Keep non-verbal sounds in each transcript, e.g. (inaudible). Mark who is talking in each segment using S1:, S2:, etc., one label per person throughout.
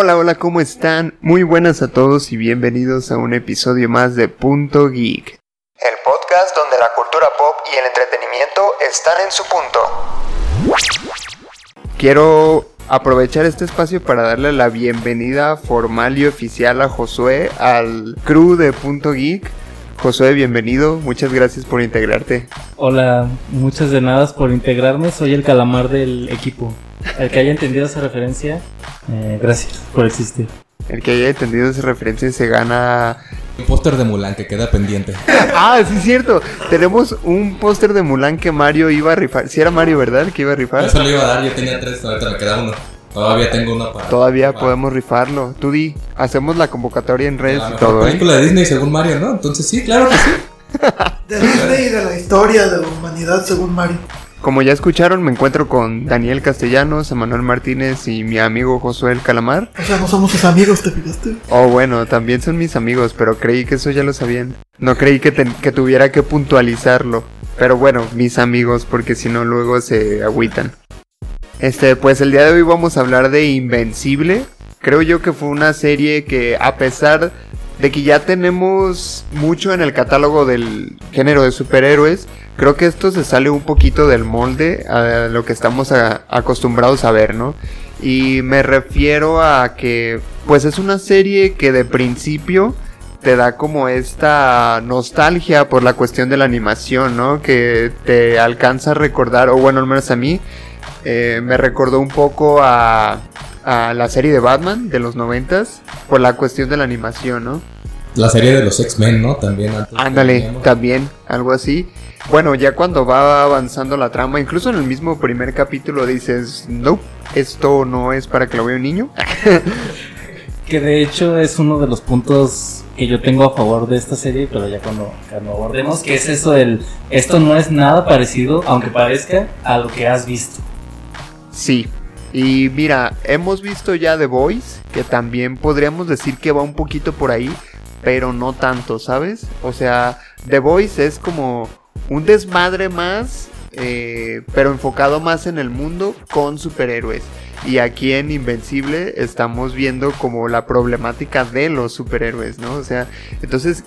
S1: Hola, hola, ¿cómo están? Muy buenas a todos y bienvenidos a un episodio más de Punto Geek. El podcast donde la cultura pop y el entretenimiento están en su punto. Quiero aprovechar este espacio para darle la bienvenida formal y oficial a Josué al crew de Punto Geek. Josué, bienvenido, muchas gracias por integrarte.
S2: Hola, muchas de nada por integrarme, soy el calamar del equipo. El que haya entendido esa referencia, eh, gracias por existir.
S1: El que haya entendido esa referencia se gana...
S3: Un póster de Mulan que queda pendiente. (laughs)
S1: ah, sí es cierto. Tenemos un póster de Mulan que Mario iba a rifar. Si era Mario, ¿verdad? Que iba a rifar.
S3: Eso lo iba a dar, yo tenía tres, ahorita me queda uno. Todavía tengo uno para.
S1: Todavía podemos rifarlo. Tú di, hacemos la convocatoria en redes y todo.
S3: ¿eh? película de Disney según Mario, ¿no? Entonces sí, claro que sí. (laughs)
S4: de Disney y de la historia de la humanidad según Mario.
S1: Como ya escucharon, me encuentro con Daniel Castellanos, Emanuel Martínez y mi amigo Josué el Calamar.
S4: O sea, no somos sus amigos, ¿te fijaste?
S1: Oh, bueno, también son mis amigos, pero creí que eso ya lo sabían. No creí que, que tuviera que puntualizarlo. Pero bueno, mis amigos, porque si no luego se agüitan. Este, pues el día de hoy vamos a hablar de Invencible. Creo yo que fue una serie que a pesar de que ya tenemos mucho en el catálogo del género de superhéroes, creo que esto se sale un poquito del molde a lo que estamos acostumbrados a ver, ¿no? Y me refiero a que pues es una serie que de principio te da como esta nostalgia por la cuestión de la animación, ¿no? Que te alcanza a recordar, o bueno, al menos a mí, eh, me recordó un poco a, la serie de Batman de los noventas por la cuestión de la animación, ¿no?
S3: La serie de los X-Men, ¿no? También.
S1: Ándale, también, algo así. Bueno, ya cuando va avanzando la trama, incluso en el mismo primer capítulo dices, no, esto no es para que lo vea un niño. (laughs)
S2: que de hecho es uno de los puntos que yo tengo a favor de esta serie, pero ya cuando, cuando abordemos, que es eso del, esto no es nada parecido, aunque parezca, a lo que has visto.
S1: Sí. Y mira, hemos visto ya The Voice, que también podríamos decir que va un poquito por ahí, pero no tanto, ¿sabes? O sea, The Voice es como un desmadre más, eh, pero enfocado más en el mundo con superhéroes. Y aquí en Invencible estamos viendo como la problemática de los superhéroes, ¿no? O sea, entonces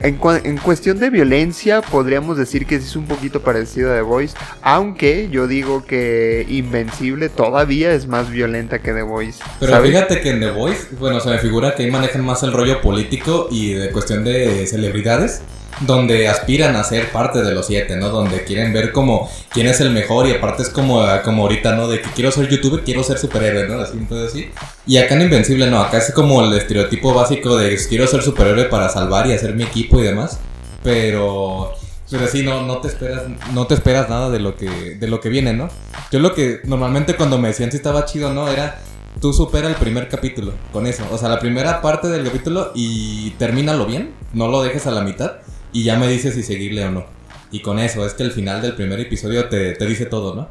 S1: en, cuestión de violencia, podríamos decir que es un poquito parecido a The Voice, aunque yo digo que Invencible todavía es más violenta que The Voice.
S3: Pero fíjate que en The Voice, bueno, se me figura que ahí manejan más el rollo político y de cuestión de celebridades donde aspiran a ser parte de los siete, ¿no? Donde quieren ver como quién es el mejor y aparte es como, como ahorita, ¿no? De que quiero ser youtuber, quiero ser superhéroe, ¿no? Así, entonces sí. Y acá en Invencible, no, acá es como el estereotipo básico de quiero ser superhéroe para salvar y hacer mi equipo y demás. Pero... Pero sí, no, no te esperas, no te esperas nada de lo que, de lo que viene, ¿no? Yo lo que normalmente cuando me decían si estaba chido no, era tú supera el primer capítulo con eso. O sea, la primera parte del capítulo y termínalo bien. No lo dejes a la mitad y ya me dices si seguirle o no. Y con eso, es que el final del primer episodio te, dice todo, ¿no?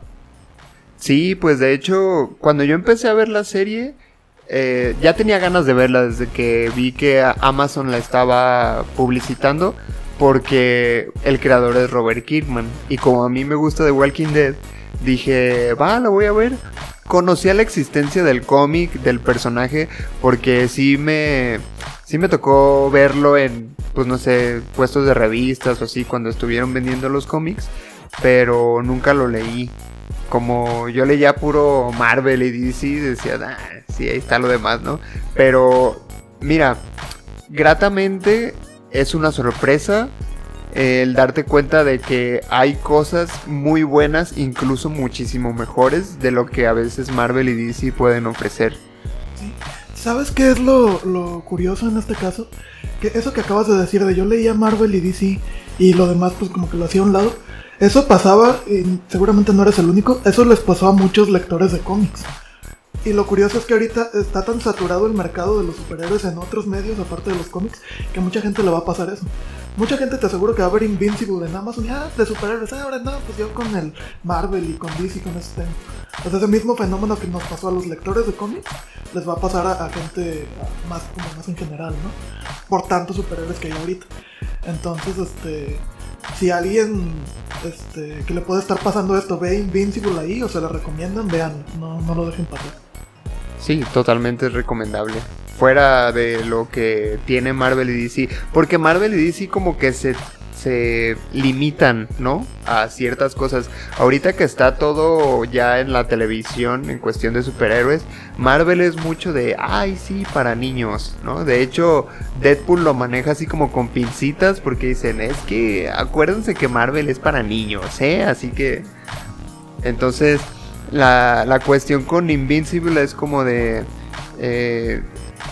S1: Sí, pues de hecho, cuando yo empecé a ver la serie, eh, ya tenía ganas de verla desde que vi que Amazon la estaba publicitando, porque el creador es Robert Kirkman. Y como a mí me gusta The Walking Dead, dije, va, la voy a ver. Conocía la existencia del cómic, del personaje, porque sí me, sí me tocó verlo en pues no sé, puestos de revistas o así cuando estuvieron vendiendo los cómics, pero nunca lo leí. Como yo leía puro Marvel y DC, decía, ah, sí, ahí está lo demás, ¿no? Pero, mira, gratamente es una sorpresa el darte cuenta de que hay cosas muy buenas, incluso muchísimo mejores de lo que a veces Marvel y DC pueden ofrecer.
S4: ¿Sabes qué es lo, lo curioso en este caso? que eso que acabas de decir de yo leía Marvel y DC y lo demás pues como que lo hacía a un lado, eso pasaba, y seguramente no eres el único, eso les pasó a muchos lectores de cómics. Y lo curioso es que ahorita está tan saturado el mercado de los superhéroes en otros medios, aparte de los cómics, que mucha gente le va a pasar eso. Mucha gente te aseguro que va a ver Invincible en Amazon y, ah, de superhéroes, ah, ahora no, pues yo con el Marvel y con DC con este tema. Pues ese mismo fenómeno que nos pasó a los lectores de cómics, les va a pasar a, gente más, como más en general, ¿no? Por tantos superhéroes que hay ahorita. Entonces, este si alguien este, que le puede estar pasando esto ve Invincible ahí o se lo recomiendan, vean, no, no lo dejen pasar.
S1: Sí, totalmente recomendable. Fuera de lo que tiene Marvel y DC. Porque Marvel y DC como que se, se limitan, ¿no? A ciertas cosas. Ahorita que está todo ya en la televisión en cuestión de superhéroes, Marvel es mucho de, ay, sí, para niños, ¿no? De hecho, Deadpool lo maneja así como con pincitas porque dicen, es que acuérdense que Marvel es para niños, ¿eh? Así que... Entonces, la, la cuestión con Invincible es como de... eh,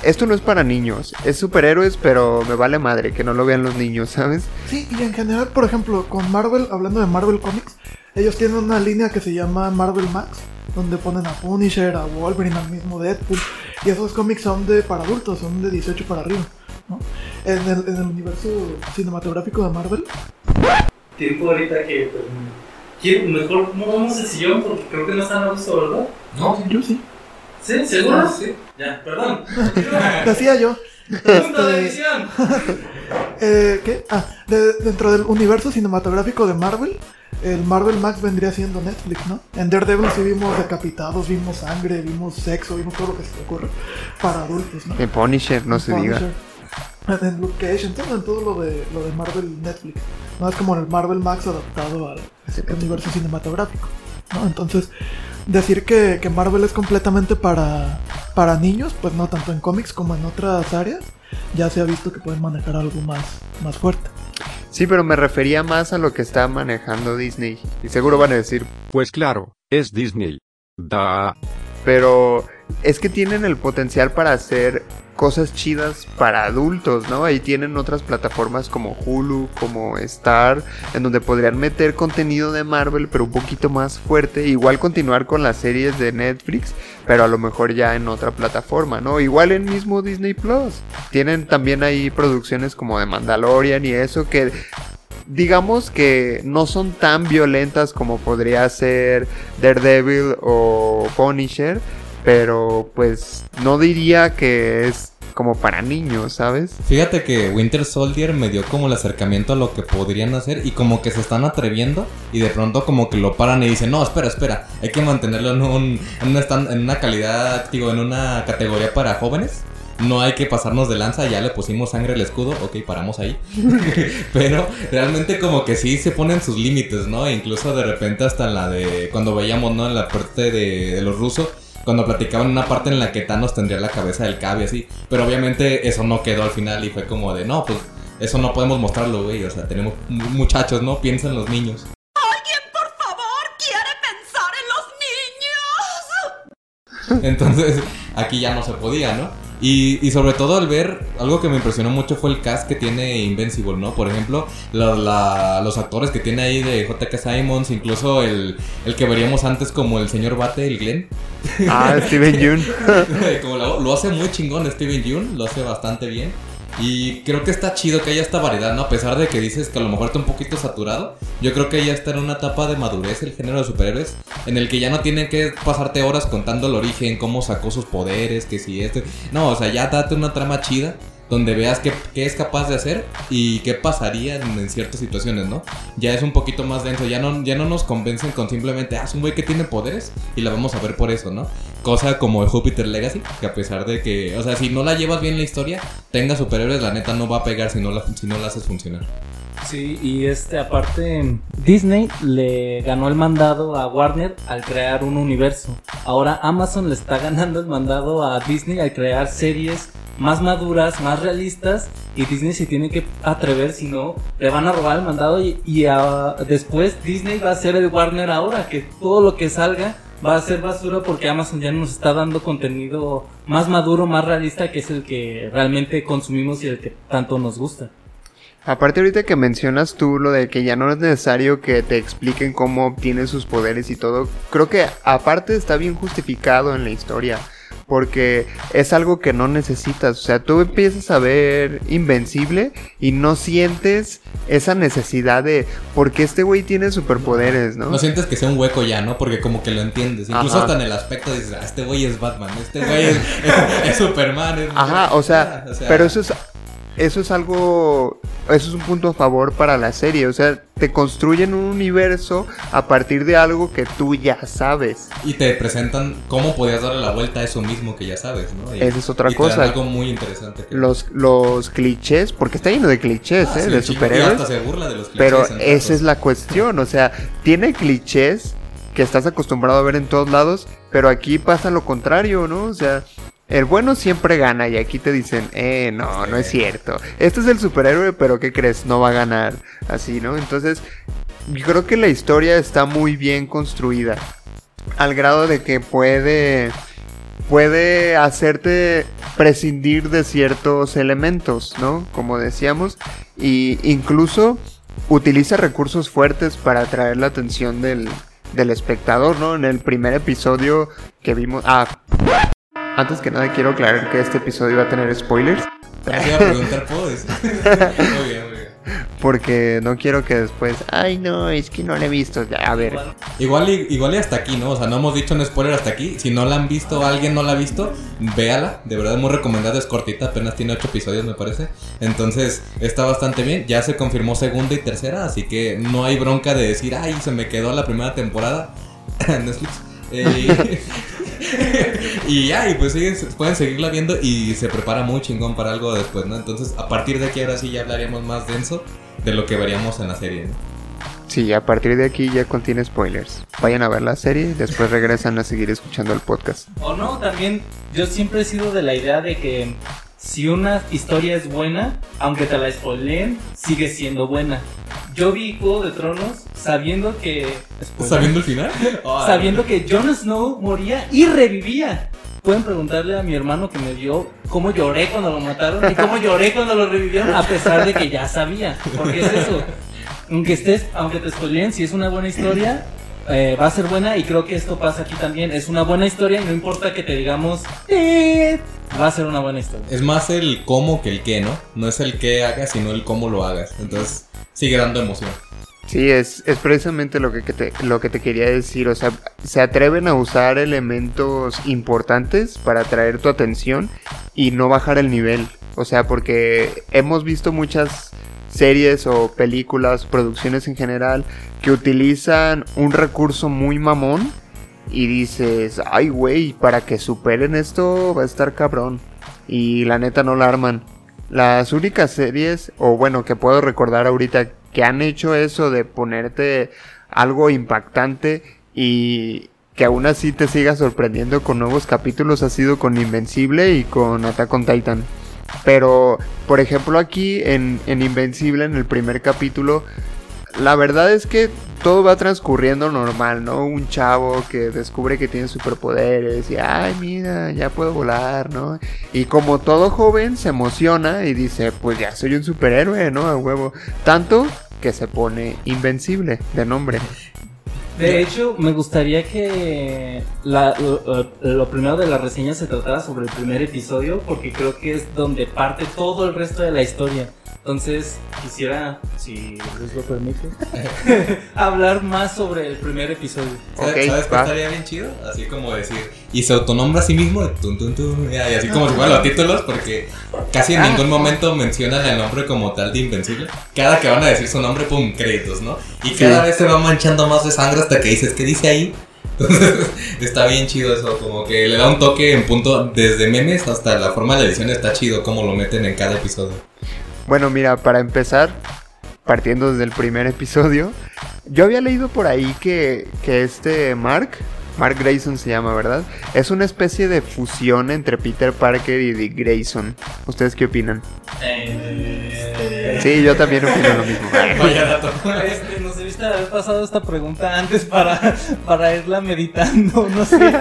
S1: esto no es para niños, es superhéroes, pero me vale madre que no lo vean los niños, ¿sabes?
S4: Sí, y en general, por ejemplo, con Marvel, hablando de Marvel Comics, ellos tienen una línea que se llama Marvel Max, donde ponen a Punisher, a Wolverine, al mismo Deadpool, y esos cómics son de para adultos, son de 18 para arriba. ¿no? En, el, en el universo cinematográfico de Marvel,
S2: Tiempo ahorita que. pues, quiero- mejor movamos el sillón porque creo que no están a gusto, ¿verdad?
S3: No,
S4: yo sí.
S2: ¿Sí? ¿Seguro?
S3: sí.
S2: Ya, perdón. (laughs)
S4: Decía yo.
S2: Punto de
S4: Este,
S2: edición. (laughs)
S4: eh, ¿Qué? Ah, de- dentro del universo cinematográfico de Marvel, el Marvel Max vendría siendo Netflix, ¿no? En Daredevil sí vimos decapitados, vimos sangre, vimos sexo, vimos todo lo que se te ocurre para adultos, ¿no?
S1: En Punisher, no se diga. (laughs)
S4: En Luke Cage, en todo, en todo lo, de, lo de Marvel Netflix. No es como el Marvel Max adaptado al universo cinematográfico. ¿no? Entonces, decir que, que Marvel es completamente para, para niños, pues no tanto en cómics como en otras áreas, ya se ha visto que pueden manejar algo más, más fuerte.
S1: Sí, pero me refería más a lo que está manejando Disney. Y seguro van a decir,
S5: Pues claro, es Disney. Da.
S1: Pero es que tienen el potencial para hacer cosas chidas para adultos, ¿no? Ahí tienen otras plataformas como Hulu, como Star, en donde podrían meter contenido de Marvel, pero un poquito más fuerte. Igual continuar con las series de Netflix, pero a lo mejor ya en otra plataforma, ¿no? Igual en mismo Disney Plus. Tienen también ahí producciones como de Mandalorian y eso que digamos que no son tan violentas como podría ser Daredevil o Punisher, pero pues no diría que es como para niños, ¿sabes?
S3: Fíjate que Winter Soldier me dio como el acercamiento a lo que podrían hacer y como que se están atreviendo y de pronto como que lo paran y dicen, no, espera, espera, hay que mantenerlo en, un, en, una, en una calidad, digo, en una categoría para jóvenes. No hay que pasarnos de lanza, ya le pusimos sangre al escudo, ok, paramos ahí. (laughs) Pero realmente como que sí se ponen sus límites, ¿no? E incluso de repente hasta en la de, cuando veíamos, ¿no? En la parte de, de los rusos, cuando platicaban una parte en la que Thanos tendría la cabeza del cable así. Pero obviamente eso no quedó al final y fue como de, no, pues eso no podemos mostrarlo, güey. O sea, tenemos mu- muchachos, ¿no? Piensa en los niños.
S6: ¿Alguien, por favor, quiere pensar en los niños?
S3: Entonces, aquí ya no se podía, ¿no? Y, y sobre todo al ver, algo que me impresionó mucho fue el cast que tiene Invincible, ¿no? Por ejemplo, la- la- los actores que tiene ahí de J.K. Simons, incluso el, el que veríamos antes como el señor Bate, el Glenn.
S1: Ah, Steven (laughs) Yeun.
S3: como lo, lo hace muy chingón Steven Yeun, lo hace bastante bien. Y creo que está chido que haya esta variedad, ¿no? A pesar de que dices que a lo mejor está un poquito saturado, yo creo que ya está en una etapa de madurez el género de superhéroes, en el que ya no tienen que pasarte horas contando el origen, cómo sacó sus poderes, que si este... No, o sea, ya date una trama chida donde veas qué, qué es capaz de hacer y qué pasaría en, en ciertas situaciones, ¿no? Ya es un poquito más denso, ya no, ya no nos convencen con simplemente, ah, es un güey que tiene poderes y la vamos a ver por eso, ¿no? Cosa como el Jupiter Legacy, que a pesar de que, o sea, si no la llevas bien la historia, tenga superhéroes, la neta no va a pegar si no la, si no la haces funcionar.
S2: Sí, y este, aparte, Disney le ganó el mandado a Warner al crear un universo. Ahora Amazon le está ganando el mandado a Disney al crear series más maduras, más realistas, y Disney se tiene que atrever, si no, le van a robar el mandado y, y, ah, después Disney va a ser el Warner ahora, que todo lo que salga va a ser basura porque Amazon ya nos está dando contenido más maduro, más realista, que es el que realmente consumimos y el que tanto nos gusta.
S1: Aparte ahorita que mencionas tú lo de que ya no es necesario que te expliquen cómo obtiene sus poderes y todo, creo que aparte está bien justificado en la historia. Porque es algo que no necesitas. O sea, tú empiezas a ver Invencible y no sientes esa necesidad de. Porque este güey tiene superpoderes, ¿no?
S3: No sientes que sea un hueco ya, ¿no? Porque como que lo entiendes. Incluso
S1: Ajá.
S3: hasta en el aspecto dices, ah, este güey es Batman, este güey es, es- (laughs) es Superman. es-
S1: Ajá, o sea, (laughs)
S3: o sea,
S1: pero eso es eso es algo, eso es un punto a favor para la serie, o sea, te construyen un universo a partir de algo que tú ya sabes.
S3: Y te presentan cómo podías darle la vuelta a eso mismo que ya sabes, ¿no? Y-
S1: Esa es otra
S3: y
S1: cosa.
S3: algo muy interesante. que-
S1: Los, los clichés, porque está lleno de clichés,
S3: Ah,
S1: ¿eh?
S3: sí,
S1: de superhéroes.
S3: hasta se burla de los clichés
S1: Pero esa es la cuestión, o sea, tiene clichés que estás acostumbrado a ver en todos lados, pero aquí pasa lo contrario, ¿no? O sea, el bueno siempre gana y aquí te dicen, eh, no, no es cierto. Este es el superhéroe, pero ¿qué crees? No va a ganar. Así, ¿no? Entonces, yo creo que la historia está muy bien construida. Al grado de que puede puede hacerte prescindir de ciertos elementos, ¿no? Como decíamos, y incluso utiliza recursos fuertes para atraer la atención del, del espectador, ¿no? En el primer episodio que vimos... Ah, antes que nada quiero aclarar que este episodio va a tener spoilers,
S3: Te iba a preguntar, ¿puedo decir? (laughs) muy bien, muy bien.
S1: porque no quiero que después, ay no, es que no lo he visto, a ver,
S3: Igual y, igual y hasta aquí, ¿no? O sea, no hemos dicho un spoiler hasta aquí. Si no la han visto, alguien no la ha visto, véala. De verdad, muy recomendada, es cortita, apenas tiene 8 episodios, me parece. Entonces, está bastante bien. Ya se confirmó segunda y tercera, así que no hay bronca de decir, ay, se me quedó la primera temporada en (laughs) Netflix. Eh, (laughs) (laughs) y ya, y pues siguen- pueden seguirla viendo y se prepara muy chingón para algo después, ¿no? Entonces, a partir de aquí, ahora sí ya hablaríamos más denso de lo que veríamos en la serie, ¿no?
S1: sí, a partir de aquí ya contiene spoilers. Vayan a ver la serie y después regresan a seguir escuchando el podcast.
S2: O no, también yo siempre he sido de la idea de que si una historia es buena, aunque te la spoileen, sigue siendo buena. Yo vi Juego de Tronos sabiendo que... spoiler,
S3: ¿Sabiendo el final? (laughs)
S2: sabiendo que Jon Snow moría y revivía. Pueden preguntarle a mi hermano que me vio cómo lloré cuando lo mataron y cómo lloré cuando lo revivieron, a pesar de que ya sabía. Porque es eso. Aunque estés, aunque te spoileen, si es una buena historia, eh, va a ser buena. Y creo que esto pasa aquí también. Es una buena historia y no importa que te digamos, "Eh", va a ser una buena historia.
S3: Es más el cómo que el qué, ¿no? No es el qué hagas, sino el cómo lo hagas. Entonces, sigue dando emoción.
S1: Sí, es, es precisamente lo que, que te, lo que te quería decir. O sea, se atreven a usar elementos importantes para atraer tu atención y no bajar el nivel. O sea, porque hemos visto muchas series o películas, producciones en general, que utilizan un recurso muy mamón y dices, ay güey, para que superen esto va a estar cabrón. Y la neta no la arman. Las únicas series, o bueno, que puedo recordar ahorita, que han hecho eso de ponerte algo impactante y que aún así te siga sorprendiendo con nuevos capítulos ha sido con Invencible y con Attack on Titan. Pero, por ejemplo, aquí en, en Invencible, en el primer capítulo, la verdad es que todo va transcurriendo normal, ¿no? Un chavo que descubre que tiene superpoderes y, ay, mira, ya puedo volar, ¿no? Y como todo joven se emociona y dice, pues ya soy un superhéroe, ¿no? A huevo. Tanto que se pone invencible de nombre.
S2: De hecho, me gustaría que la- lo, lo primero de la reseña se tratara sobre el primer episodio, porque creo que es donde parte todo el resto de la historia. Entonces, quisiera, si Luis lo permite, (laughs) hablar más sobre el primer episodio.
S3: ¿Sabes,
S1: Ok,
S3: ¿sabes qué estaría bien chido? Así como decir, y se autonombra a sí mismo, tun, tun, tun, y así como si fueran los títulos, porque casi en
S1: Ah.
S3: ningún momento mencionan el nombre como tal de Invencible. Cada que van a decir su nombre, pum, créditos, ¿no? Y cada vez se va manchando más de sangre hasta que dices, ¿qué dice ahí? Entonces, (laughs) está bien chido eso, como que le da un toque en punto, desde memes hasta la forma de edición está chido como lo meten en cada episodio.
S1: Bueno, mira, para empezar, partiendo desde el primer episodio, yo había leído por ahí que, que este Mark, Mark Grayson se llama, ¿verdad? Es una especie de fusión entre Peter Parker y Dick Grayson. ¿Ustedes qué opinan?
S2: Eh,
S1: Sí, yo también opino lo mismo. (laughs)
S3: Vaya dato.
S2: Este, nos debiste haber pasado esta pregunta antes para, para irla meditando, no sé. (laughs)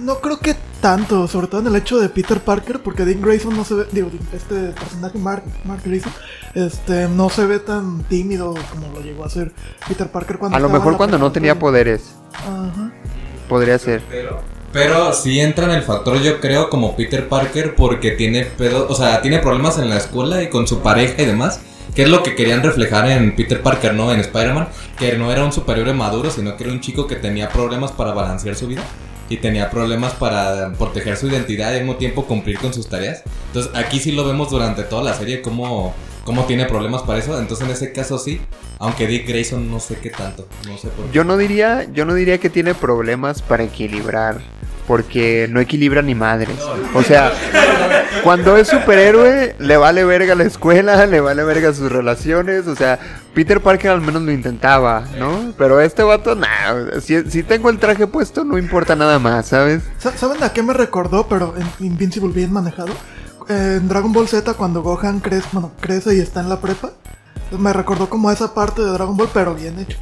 S4: No creo que tanto, sobre todo en el hecho de Peter Parker, porque Dean Grayson no se ve, digo, este personaje Mark, Mark Grayson, este, no se ve tan tímido como lo llegó a ser Peter Parker cuando
S1: A lo mejor cuando no tenía poderes,
S4: Ajá.
S1: podría ser.
S3: Pero, pero sí entra en el factor, yo creo, como Peter Parker, porque tiene pedo, o sea, tiene problemas en la escuela y con su pareja y demás. Que es lo que querían reflejar en Peter Parker, ¿no? En Spider-Man. Que no era un superhéroe maduro, sino que era un chico que tenía problemas para balancear su vida. Y tenía problemas para proteger su identidad y al mismo tiempo cumplir con sus tareas. Entonces aquí sí lo vemos durante toda la serie cómo, cómo tiene problemas para eso. Entonces en ese caso sí, aunque Dick Grayson no sé qué tanto.
S1: Yo no diría, yo no diría que tiene problemas para equilibrar. Porque no equilibra ni madres. O sea, cuando es superhéroe, le vale verga la escuela, (laughs) le vale verga sus relaciones. O sea, Peter Parker al menos lo intentaba, ¿no? Pero este vato, nah. Si, si tengo el traje puesto, no importa nada más, ¿sabes?
S4: Sa- ¿Saben a qué me recordó? Pero en Invincible bien manejado. En Dragon Ball Z, cuando Gohan crece, bueno, crece y está en la prepa. me recordó como esa parte de Dragon Ball, pero bien hecho.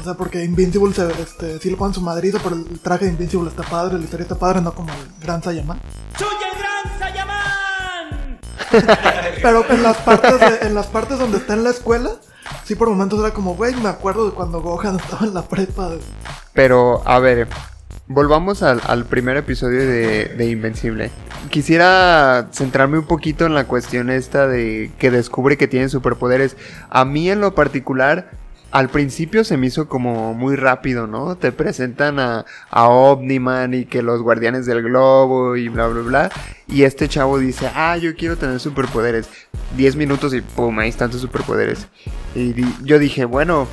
S4: O sea, porque Invincible se, este, sí le ponen su madriza, pero el traje de Invincible está padre, la historia está padre, no como el Gran Saiyaman.
S6: ¡Soy el gran Sayaman! (laughs)
S4: Pero en las partes de- en las partes donde está en la escuela, sí por momentos era como, güey, me acuerdo de cuando Gohan (laughs) estaba en la prepa.
S1: Pero, a ver, volvamos al, al primer episodio de, de Invencible. Quisiera centrarme un poquito en la cuestión esta de que descubre que tiene superpoderes. A mí en lo particular, al principio se me hizo como muy rápido, ¿no? Te presentan a, a Omniman y que los guardianes del globo y bla, bla, bla. Y este chavo dice, ah, yo quiero tener superpoderes. Diez minutos y pum, ahí están tus superpoderes. Y yo dije, bueno,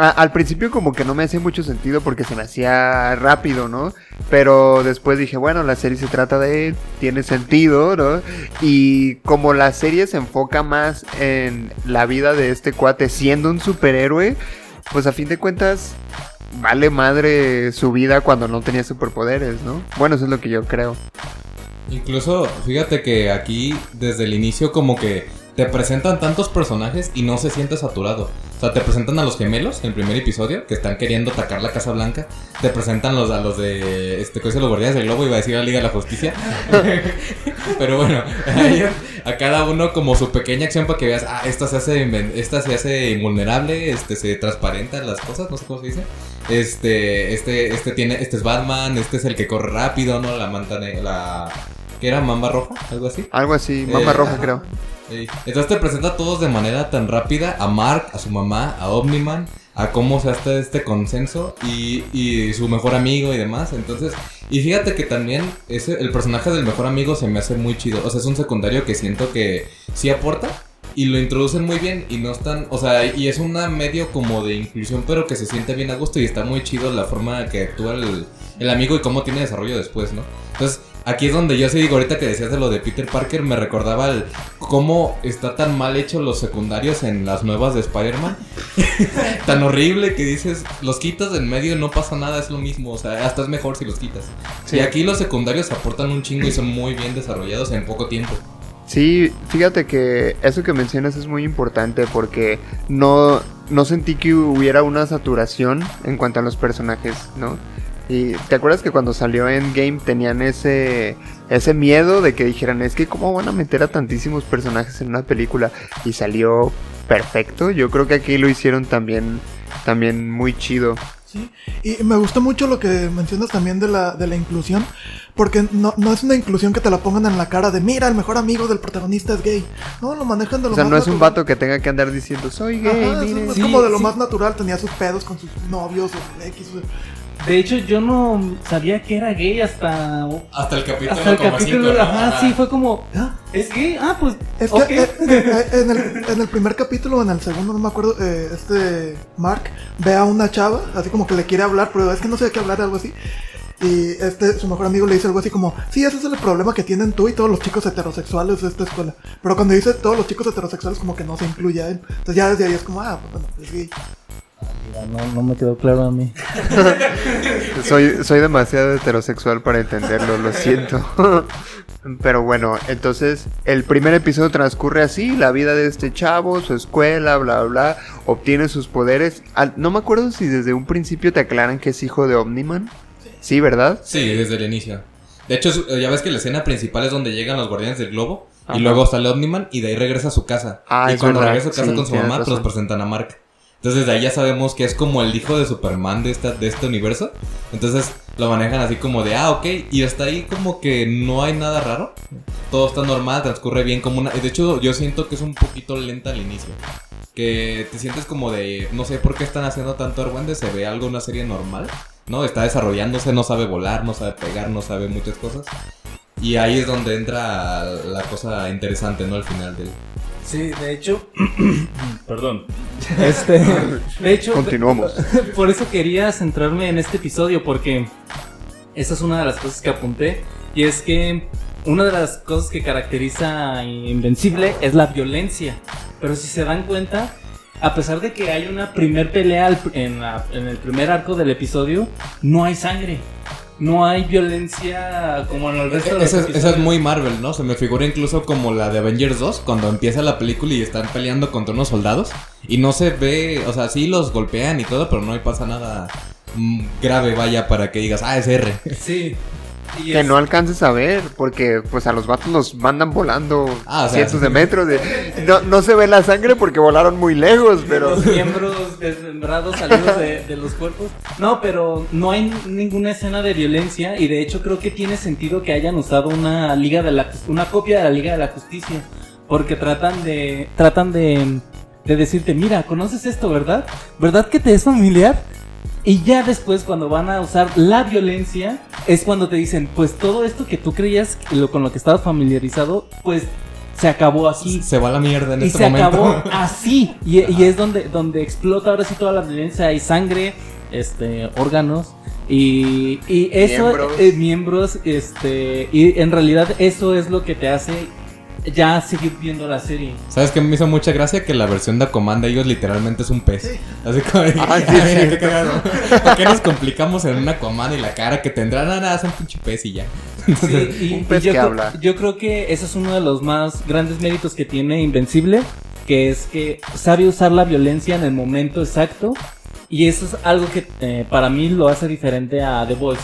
S1: al principio como que no me hacía mucho sentido porque se me hacía rápido, ¿no? Pero después dije, bueno, la serie se trata de tiene sentido, ¿no? Y como la serie se enfoca más en la vida de este cuate siendo un superhéroe, pues a fin de cuentas vale madre su vida cuando no tenía superpoderes, ¿no? Bueno, eso es lo que yo creo.
S3: Incluso, fíjate que aquí desde el inicio como que te presentan tantos personajes y no se siente saturado. O sea, te presentan a los gemelos en el primer episodio que están queriendo atacar la Casa Blanca. Te presentan los, a los de este cosa los guardianes del globo iba a decir la Liga de la Justicia. (laughs) Pero bueno, a, ellos- a cada uno como su pequeña acción para que veas, ah, esta se hace inven- esta se hace invulnerable, este se transparentan las cosas, no sé cómo se dice. Este, este, este tiene, este es Batman, este es el que corre rápido, ¿no? La manta la ¿Qué era? ¿Mamba roja? ¿Algo así?
S1: Algo así, Mama
S3: Eh,
S1: Roja creo.
S3: Entonces te presenta a todos de manera tan rápida, a Mark, a su mamá, a Omniman, a cómo se hace este consenso y, y su mejor amigo y demás. Entonces, y fíjate que también ese, el personaje del mejor amigo se me hace muy chido. O sea, es un secundario que siento que sí aporta y lo introducen muy bien y no están, o sea, y es una medio como de inclusión, pero que se siente bien a gusto y está muy chido la forma que actúa el, el amigo y cómo tiene desarrollo después, ¿no? Entonces, aquí es donde yo sí digo, ahorita que decías de lo de Peter Parker, me recordaba el cómo está tan mal hecho los secundarios en las nuevas de Spider-Man. (laughs) tan horrible que dices, los quitas en medio y no pasa nada, es lo mismo, o sea, hasta es mejor si los quitas.
S1: Sí.
S3: Y aquí los secundarios aportan un chingo y son muy bien desarrollados en poco tiempo.
S1: Sí, fíjate que eso que mencionas es muy importante porque no, no sentí que hubiera una saturación en cuanto a los personajes, ¿no? Y te acuerdas que cuando salió Endgame tenían ese, ese miedo de que dijeran, es que cómo van a meter a tantísimos personajes en una película y salió perfecto. Yo creo que aquí lo hicieron también, también muy chido.
S4: Sí, y me gustó mucho lo que mencionas también de la, de la inclusión, porque no, no es una inclusión que te la pongan en la cara de, mira, el mejor amigo del protagonista es gay. No, lo manejan de lo
S1: O sea,
S4: más
S1: no es un
S4: natural.
S1: vato que tenga que andar diciendo, soy gay,
S4: Ajá, es,
S1: miren".
S4: es
S2: Sí,
S4: como de lo
S2: sí.
S4: más natural, tenía sus pedos con sus novios o X. o-
S2: De hecho, yo no sabía que era gay hasta.
S3: Hasta el capítulo
S2: Hasta el
S3: como
S2: capítulo.
S3: cinco, ¿no?
S2: Ajá,
S3: Ajá.
S2: sí, fue como. "Ah, ¿Es gay? Ah, pues.
S4: Es
S2: ok".
S4: que eh, eh, en, el, en el primer capítulo o en el segundo, no me acuerdo, eh, este Mark ve a una chava, así como que le quiere hablar, pero es que no sé de qué hablar, algo así. Y este, su mejor amigo le dice algo así como, sí, ese es el problema que tienen tú y todos los chicos heterosexuales de esta escuela. Pero cuando dice todos los chicos heterosexuales, como que no se incluye a él. Entonces ya desde ahí es como, ah, pues bueno, es gay.
S2: Mira, no, no me quedó claro a mí. (laughs)
S1: Soy, soy demasiado heterosexual para entenderlo, lo siento. (laughs) Pero bueno, entonces el primer episodio transcurre así, la vida de este chavo, su escuela, bla, bla, bla, obtiene sus poderes. Al- no me acuerdo si desde un principio te aclaran que es hijo de Omniman. Sí, ¿verdad?
S3: Sí, desde el inicio. De hecho, ya ves que la escena principal es donde llegan los guardianes del globo.
S1: Ajá.
S3: Y luego sale Omniman y de ahí regresa a su casa.
S1: Ah,
S3: y
S1: es
S3: cuando
S1: verdad.
S3: regresa a su casa
S1: Sí,
S3: con su mamá, pues
S1: razón.
S3: los presentan a Mark. Entonces de ahí ya sabemos que es como el hijo de Superman de, esta, de este universo. Entonces lo manejan así como de, ah, ok. Y hasta ahí como que no hay nada raro. Todo está normal, transcurre bien como una... De hecho, yo siento que es un poquito lenta al inicio. Que te sientes como de, no sé por qué están haciendo tanto argüende, se ve algo una serie normal. ¿no? Está desarrollándose, no sabe volar, no sabe pegar, no sabe muchas cosas. Y ahí es donde entra la cosa interesante, ¿no? Al final del...
S2: Sí, de hecho, (clears throat) perdón. (laughs) Este, de hecho,
S1: Continuamos. (laughs)
S2: por eso quería centrarme en este episodio porque esa es una de las cosas que apunté y es que una de las cosas que caracteriza a Invencible es la violencia. Pero si se dan cuenta, a pesar de que hay una primer pelea al- en, la- en el primer arco del episodio, no hay sangre. No hay violencia como en el resto de los
S3: Esa es, muy Marvel, ¿no? Se me figura incluso como la de Avengers 2, cuando empieza la película y están peleando contra unos soldados. Y no se ve, o sea, sí los golpean y todo, pero no pasa nada mm, grave, vaya, para que digas, ah, es R.
S2: Sí. Y
S1: Que
S2: es-
S1: no alcances a ver, porque pues a los vatos los mandan volando
S3: Ah, o sea,
S1: cientos
S3: sí.
S1: de metros. de- no, no se ve la sangre porque volaron muy lejos, pero...
S2: los miembros desmembrados salidos de, de los cuerpos. No, pero no hay ninguna escena de violencia y de hecho creo que tiene sentido que hayan usado una liga de la una copia de la Liga de la Justicia porque tratan de tratan de de decirte, "Mira, conoces esto, ¿verdad? ¿Verdad que te es familiar?" Y ya después cuando van a usar la violencia es cuando te dicen, "Pues todo esto que tú creías lo con lo que estabas familiarizado, pues se acabó aquí."
S3: Se va a la mierda en
S2: y
S3: este
S2: se
S3: momento.
S2: acabó (laughs) así y, y es donde donde explota ahora sí toda la violencia hay sangre este órganos y, y eso
S1: Miembros.
S2: eh, miembros este y en realidad eso es lo que te hace ya seguir viendo la serie
S3: ¿Sabes qué me hizo mucha gracia? Que la versión de Aquaman de ellos literalmente es un pez. Así como
S1: Ah, sí,
S3: "Ay,
S1: sí.
S3: qué cagado". ¿Por qué nos complicamos en un Aquaman y la cara que tendrá? Nada, nada, es un pinche pez y ya.
S2: Sí, y,
S1: Un pez
S2: y yo,
S1: que
S2: creo-
S1: habla.
S2: yo creo que ese es uno de los más grandes méritos que tiene Invencible, que es que sabe usar la violencia en el momento exacto. Y eso es algo que eh, para mí lo hace diferente a The Voice,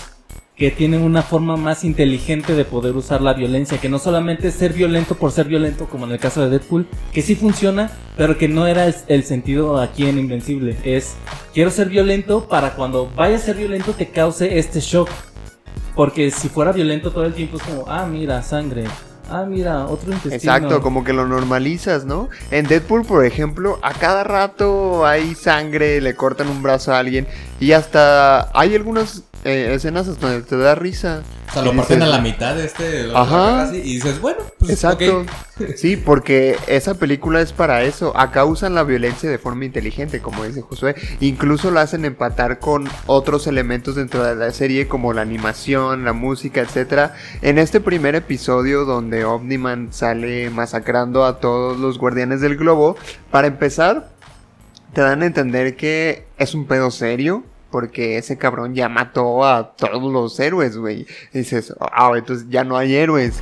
S2: que tienen una forma más inteligente de poder usar la violencia, que no solamente ser violento por ser violento, como en el caso de Deadpool, que sí funciona, pero que no era el, el sentido aquí en Invencible. Es, quiero ser violento para cuando vaya a ser violento te cause este shock. Porque si fuera violento todo el tiempo es como, ah, mira, sangre. Ah, mira, otro intestino.
S1: Exacto, como que lo normalizas, ¿no? En Deadpool, por ejemplo, a cada rato hay sangre, le cortan un brazo a alguien y hasta hay algunas eh, escenas hasta donde te da risa.
S3: O sea, lo
S1: Y
S3: parten a la mitad de este.
S1: Ajá.
S3: así, y dices, bueno, pues.
S1: Exacto. (laughs) Sí, porque esa película es para eso. Acá usan la violencia de forma inteligente, como dice Josué. Incluso la hacen empatar con otros elementos dentro de la serie, como la animación, la música, etcétera. En este primer episodio, donde Omniman sale masacrando a todos los guardianes del globo, para empezar, te dan a entender que es un pedo serio. Porque ese cabrón ya mató a todos los héroes, güey. Dices, ah, entonces ya no hay héroes.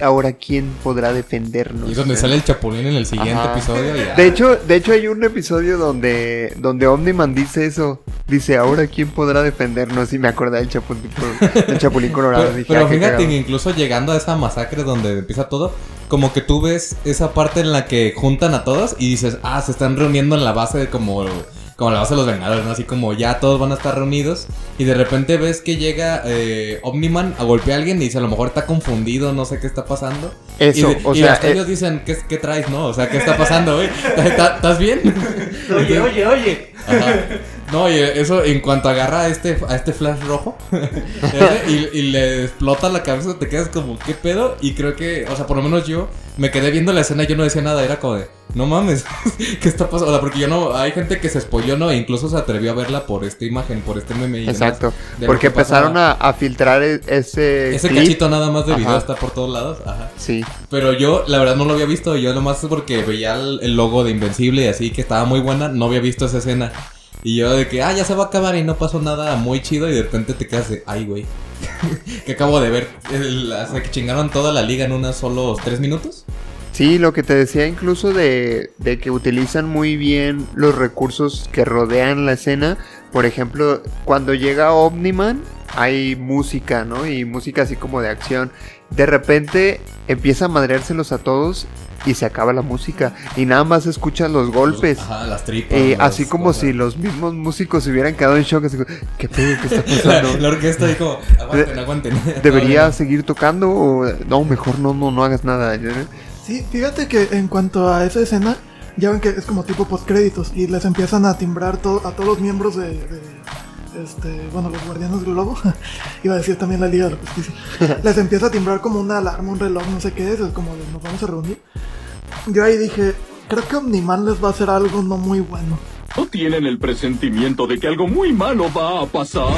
S1: Ahora, ¿quién podrá defendernos?
S3: Y es donde sale el chapulín en el siguiente
S1: Ajá.
S3: episodio. ya.
S1: De hecho, de hecho hay un episodio donde, donde Omniman dice eso. Dice, ahora quién podrá defendernos. Y me acordé del Chapulín, del Chapulín (laughs) Colorado.
S3: Pero,
S1: Dije,
S3: pero
S1: "Ah,
S3: fíjate
S1: cagado".
S3: que incluso llegando a esa masacre donde empieza todo, como que tú ves esa parte en la que juntan a todos y dices, ah, se están reuniendo en la base de como, como la base de los Vengadores, ¿no? Así como ya todos van a estar reunidos y de repente ves que llega eh, Omniman a golpear a alguien y dice, a lo mejor está confundido, no sé qué está pasando.
S1: Eso,
S3: y, de-
S1: o
S3: y
S1: sea,
S3: los ellos
S1: eh,
S3: dicen, ¿qué, ¿qué traes, no? O sea, ¿qué está pasando, güey? (laughs) ¿Estás bien?
S2: Oye, (laughs) oye, oye.
S3: Ajá. No, y eso en cuanto agarra a este, a este flash rojo (laughs) y, y le explota la cabeza, te quedas como, ¿qué pedo? Y creo que, o sea, por lo menos yo me quedé viendo la escena y yo no decía nada, era como de, no mames, (laughs) ¿qué está pasando? O sea, porque yo no, hay gente que se spoiló, ¿no? E incluso se atrevió a verla por esta imagen, por este meme. y
S1: Exacto. Porque empezaron a, a filtrar e- ese,
S3: Ese
S1: clip.
S3: cachito nada más de video está por todos lados, ajá.
S1: Sí.
S3: Pero yo, la verdad, no lo había visto. Yo nomás porque veía el, el logo de Invencible y así, que estaba muy buena, no había visto esa escena. Y yo de que, ah, ya se va a acabar y no pasó nada muy chido. Y de repente te quedas de, ay, güey. (laughs) que acabo de ver. El- hasta que chingaron toda la liga en unos solos tres minutos.
S1: Sí, lo que te decía incluso de, de que utilizan muy bien los recursos que rodean la escena. Por ejemplo, cuando llega Omniman, hay música, ¿no? Y música así como de acción. De repente empieza a madreárselos a todos y se acaba la música. Y nada más escuchan los golpes.
S3: Ajá, las tripas.
S1: Eh,
S3: las
S1: así como
S3: cosas.
S1: si los mismos músicos se hubieran quedado en shock. Así como, ¿qué pedo? ¿Qué está
S3: La,
S1: pasando? (laughs)
S3: la orquesta dijo, aguanten, aguanten. (laughs)
S1: ¿Debería
S3: no.
S1: seguir tocando? O, no, mejor no, no, no hagas nada.
S4: Sí, fíjate que en cuanto a esa escena, ya ven que es como tipo postcréditos y les empiezan a timbrar to- a todos los miembros de, de- este, bueno, los Guardianes del Globo, (laughs) iba a decir también la Liga de la Justicia, (laughs) les empieza a timbrar como una alarma, un reloj, no sé qué es, es como nos vamos a reunir. Yo ahí dije, creo que Omniman les va a hacer algo no muy bueno.
S7: ¿No tienen el presentimiento de que algo muy malo va a pasar?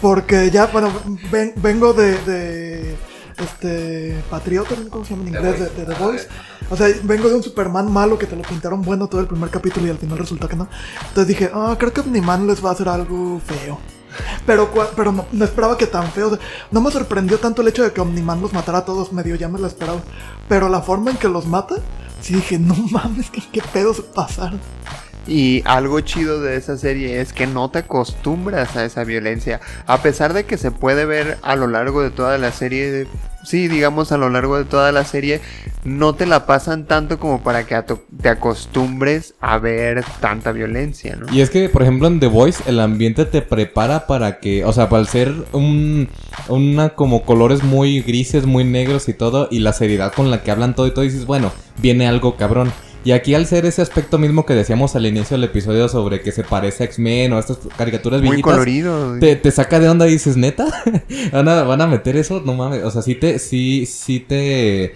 S4: Porque ya, bueno, ven- vengo de, de este Patriota. ¿cómo se llama en inglés? De, de The Voice. O sea, vengo de un Superman malo que te lo pintaron bueno todo el primer capítulo y al final resulta que no. Entonces dije, ah, creo que Omniman les va a hacer algo feo. Pero, pero no, no esperaba que tan feo. no me sorprendió tanto el hecho de que Omniman los matara a todos, medio ya me lo esperaba. Pero la forma en que los mata, sí dije, no mames, ¿qué, qué pedos pasaron?
S1: Y algo chido de esa serie es que no te acostumbras a esa violencia. A pesar de que se puede ver a lo largo de toda la serie, sí, digamos a lo largo de toda la serie, no te la pasan tanto como para que te acostumbres a ver tanta violencia, ¿no?
S3: Y es que, por ejemplo, en The Voice, el ambiente te prepara para que, o sea, para ser un, una como colores muy grises, muy negros y todo, y la seriedad con la que hablan todo y todo, dices, bueno, viene algo cabrón. Y aquí al ser ese aspecto mismo que decíamos al inicio del episodio sobre que se parece a X-Men o a estas caricaturas
S1: Muy
S3: viejitas,
S1: colorido.
S3: te, te saca de onda y dices, ¿neta? (laughs) ¿Van a, van a meter eso? No mames, o sea, sí te, sí, sí te,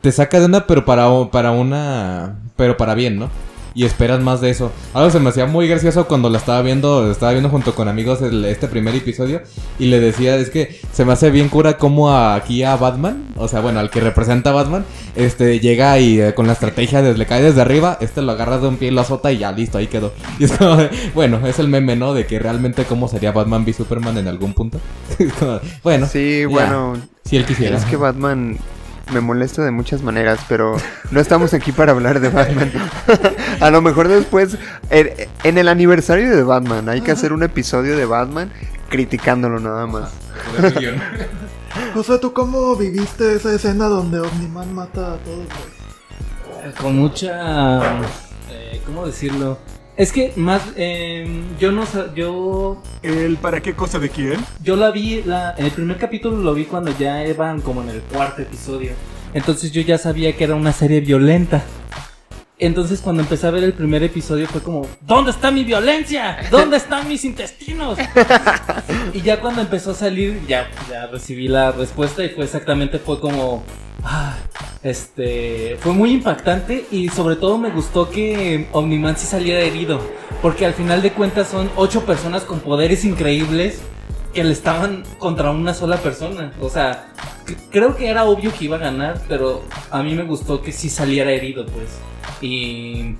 S3: te saca de onda, pero para, para una, pero para bien, ¿no? Y esperas más de eso. Algo se me hacía muy gracioso cuando la estaba viendo, estaba viendo junto con amigos el- este primer episodio y le decía, es que se me hace bien cura como a- aquí a Batman, o sea, bueno, al que representa a Batman, este, llega y eh, con la estrategia de le cae desde arriba, este lo agarra de un pie y lo azota y ya, listo, ahí quedó. (laughs) Y es como, bueno, es el meme, ¿no? De que realmente cómo sería Batman v Superman en algún punto. (laughs) Bueno,
S1: Sí,
S3: ya,
S1: bueno,
S3: si él quisiera.
S1: es que Batman me molesta de muchas maneras, pero no estamos aquí para hablar de Batman. (laughs) A lo mejor después, en, en el aniversario de Batman, hay que hacer un episodio de Batman criticándolo nada más. (laughs)
S4: José, ¿tú cómo viviste esa escena donde Omniman mata a todos?
S2: Con mucha. eh, ¿Cómo decirlo? Es que más. eh, yo no Yo.
S7: ¿El para qué cosa de quién?
S2: Yo la vi. La, el primer capítulo lo vi cuando ya iban como en el cuarto episodio. Entonces yo ya sabía que era una serie violenta. Entonces cuando empecé a ver el primer episodio fue como, ¿dónde está mi violencia? ¿Dónde están mis intestinos? (laughs) y ya cuando empezó a salir, ya, ya recibí la respuesta y fue exactamente, fue como, este, fue muy impactante y sobre todo me gustó que Omniman sí saliera herido, porque al final de cuentas son ocho personas con poderes increíbles que le estaban contra una sola persona. O sea, creo que era obvio que iba a ganar, pero a mí me gustó que sí saliera herido, pues. Y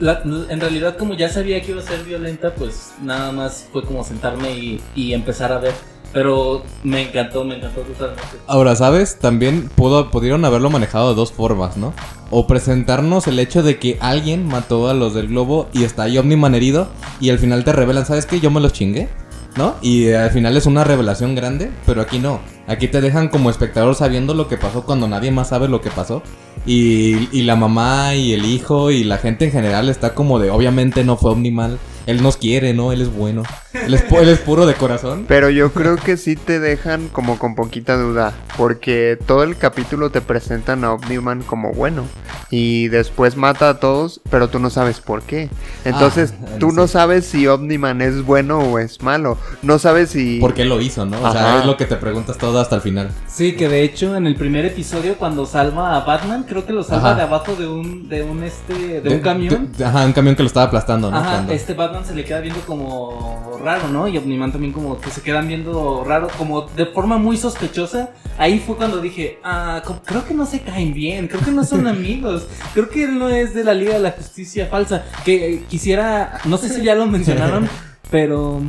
S2: en realidad como ya sabía que iba a ser violenta, pues nada más fue como sentarme y empezar a ver. Pero me encantó, me encantó totalmente.
S3: Ahora, ¿sabes? También pudo, pudieron haberlo manejado de dos formas, ¿no? O presentarnos el hecho de que alguien mató a los del globo y está ahí Omniman herido y al final te revelan, ¿sabes qué? Yo me los chingué, ¿no? Y eh, al final es una revelación grande, pero aquí no. Aquí te dejan como espectador sabiendo lo que pasó cuando nadie más sabe lo que pasó. Y, y la mamá y el hijo y la gente en general está como de, obviamente no fue Omniman. Él nos quiere, ¿no? Él es bueno. Él es, pu- él es puro de corazón.
S1: Pero yo creo que sí te dejan como con poquita duda, porque todo el capítulo te presentan a Omniman como bueno y después mata a todos, pero tú no sabes por qué. Entonces,
S3: Ah, (laughs)
S1: tú
S3: sí.
S1: no sabes si Omniman es bueno o es malo. No sabes si
S3: ¿Por qué lo hizo, no? O sea, es lo que te preguntas todo hasta el final.
S2: Sí, que de hecho en el primer episodio cuando salva a Batman, creo que lo salva
S3: Ajá.
S2: de abajo de un, de un este, de, un camión.
S3: de- ajá, un camión que lo estaba aplastando, ¿no?
S2: Ajá,
S3: Cuando-
S2: este Batman se le queda viendo como raro, ¿no? Y Omniman también como que se quedan viendo raro, como de forma muy sospechosa. Ahí fue cuando dije, ah, creo que no se caen bien, creo que no son (laughs) amigos, creo que él no es de la Liga de la Justicia falsa. Que eh, quisiera, no sé si ya lo mencionaron, (laughs) pero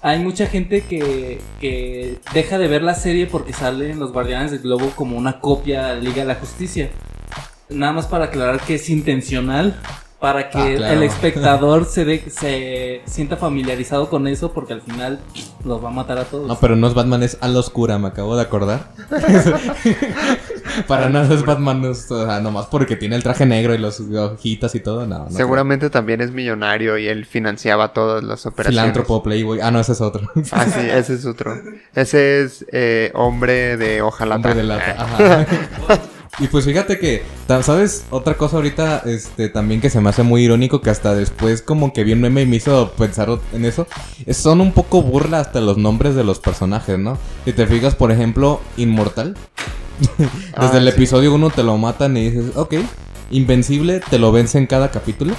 S2: hay mucha gente que, que deja de ver la serie porque salen los Guardianes del Globo como una copia de la Liga de la Justicia. Nada más para aclarar que es intencional. Para que
S3: Ah, claro.
S2: el espectador (laughs) se, de- se sienta familiarizado con eso, porque al final los va a matar a todos.
S3: No, pero no es Batman, es Al Oscura, me acabo de acordar. (laughs) Para nada es Batman, es, o sea, nomás porque tiene el traje negro y los hojitas y todo, no. no
S1: seguramente también es millonario y él financiaba todas las operaciones.
S3: Filántropo, Playboy. Ah, no, ese es otro.
S1: Ah, sí, ese es otro. Ese es eh, hombre de hojalata.
S3: Hombre de lata. (laughs) Ajá. Y pues fíjate que, ¿sabes? Otra cosa ahorita, este, también que se me hace muy irónico, que hasta después como que vi un meme y me hizo pensar en eso, es- son un poco burla hasta los nombres de los personajes, ¿no? Si te fijas, por ejemplo, Inmortal, (laughs) desde
S1: Ah,
S3: el
S1: sí.
S3: episodio 1 te lo matan y dices, ok, Invencible, te lo vence en cada capítulo.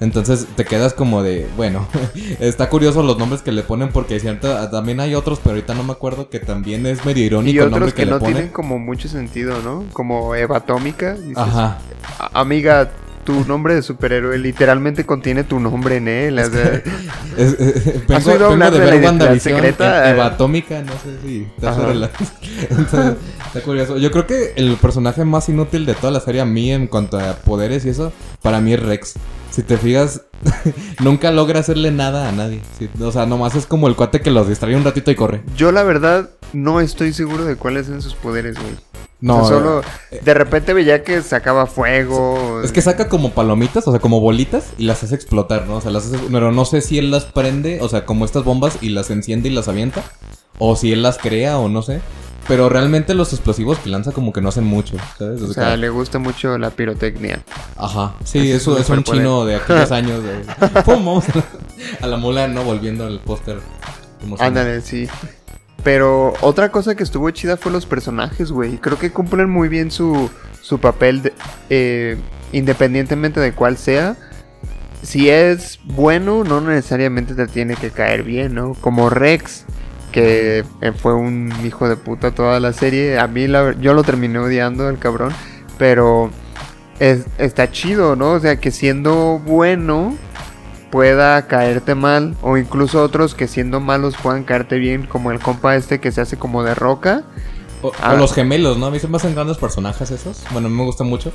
S3: Entonces te quedas como de, bueno, (laughs) está curioso los nombres que le ponen porque cierto, también hay otros, pero ahorita no me acuerdo que también es medio irónico
S1: Y
S3: el nombre
S1: otros que,
S3: le
S1: no
S3: ponen.
S1: tienen como mucho sentido, ¿no? Como Eva Atómica. dices,
S3: Ajá.
S1: "A- Amiga, tu nombre de superhéroe literalmente contiene tu nombre en él. o sea, (laughs)
S3: Es- eh, vengo,
S1: ¿Has oído
S3: vengo
S1: hablar
S3: de ver WandaVision,
S1: secreta?
S3: e- Eva Atómica, no sé si te la- (laughs) Entonces, está curioso. Yo creo que el personaje más inútil de toda la serie a mí en cuanto a poderes y eso, para mí es Rex. Si te fijas, (laughs) nunca logra hacerle nada a nadie. Sí, o sea, nomás es como el cuate que los distrae un ratito y corre.
S1: yo la verdad no estoy seguro de cuáles son sus poderes, güey.
S3: No,
S1: O sea, solo
S3: eh,
S1: de repente veía que sacaba fuego.
S3: Es que saca como palomitas, o sea, como bolitas y las hace explotar, ¿no? O sea, las hace... Pero no sé si él las prende, o sea, como estas bombas y las enciende y las avienta. O si él las crea o no sé. Pero realmente los explosivos que lanza como que no hacen mucho, ¿sabes?
S1: O sea, le gusta mucho la pirotecnia.
S3: Ajá. Sí,
S1: Ese
S3: eso
S1: es
S3: un chino de aquellos (laughs) años. De... ¡Pum! Vamos a la mula, ¿no? Volviendo al póster.
S1: Ándale, sí. Pero otra cosa que estuvo chida fue los personajes, güey. Creo que cumplen muy bien su, su papel, de- eh, independientemente de cuál sea. Si es bueno, no necesariamente te tiene que caer bien, ¿no? Como Rex, que fue un hijo de puta toda la serie. A mí, la yo lo terminé odiando, el cabrón. Pero es- está chido, ¿no? O sea, que siendo bueno pueda caerte mal o incluso otros que siendo malos puedan caerte bien como el compa este que se hace como de roca
S3: O, o
S1: Ah.
S3: los gemelos, ¿no? A mí se me hacen grandes personajes esos. Bueno, a mí me gusta mucho.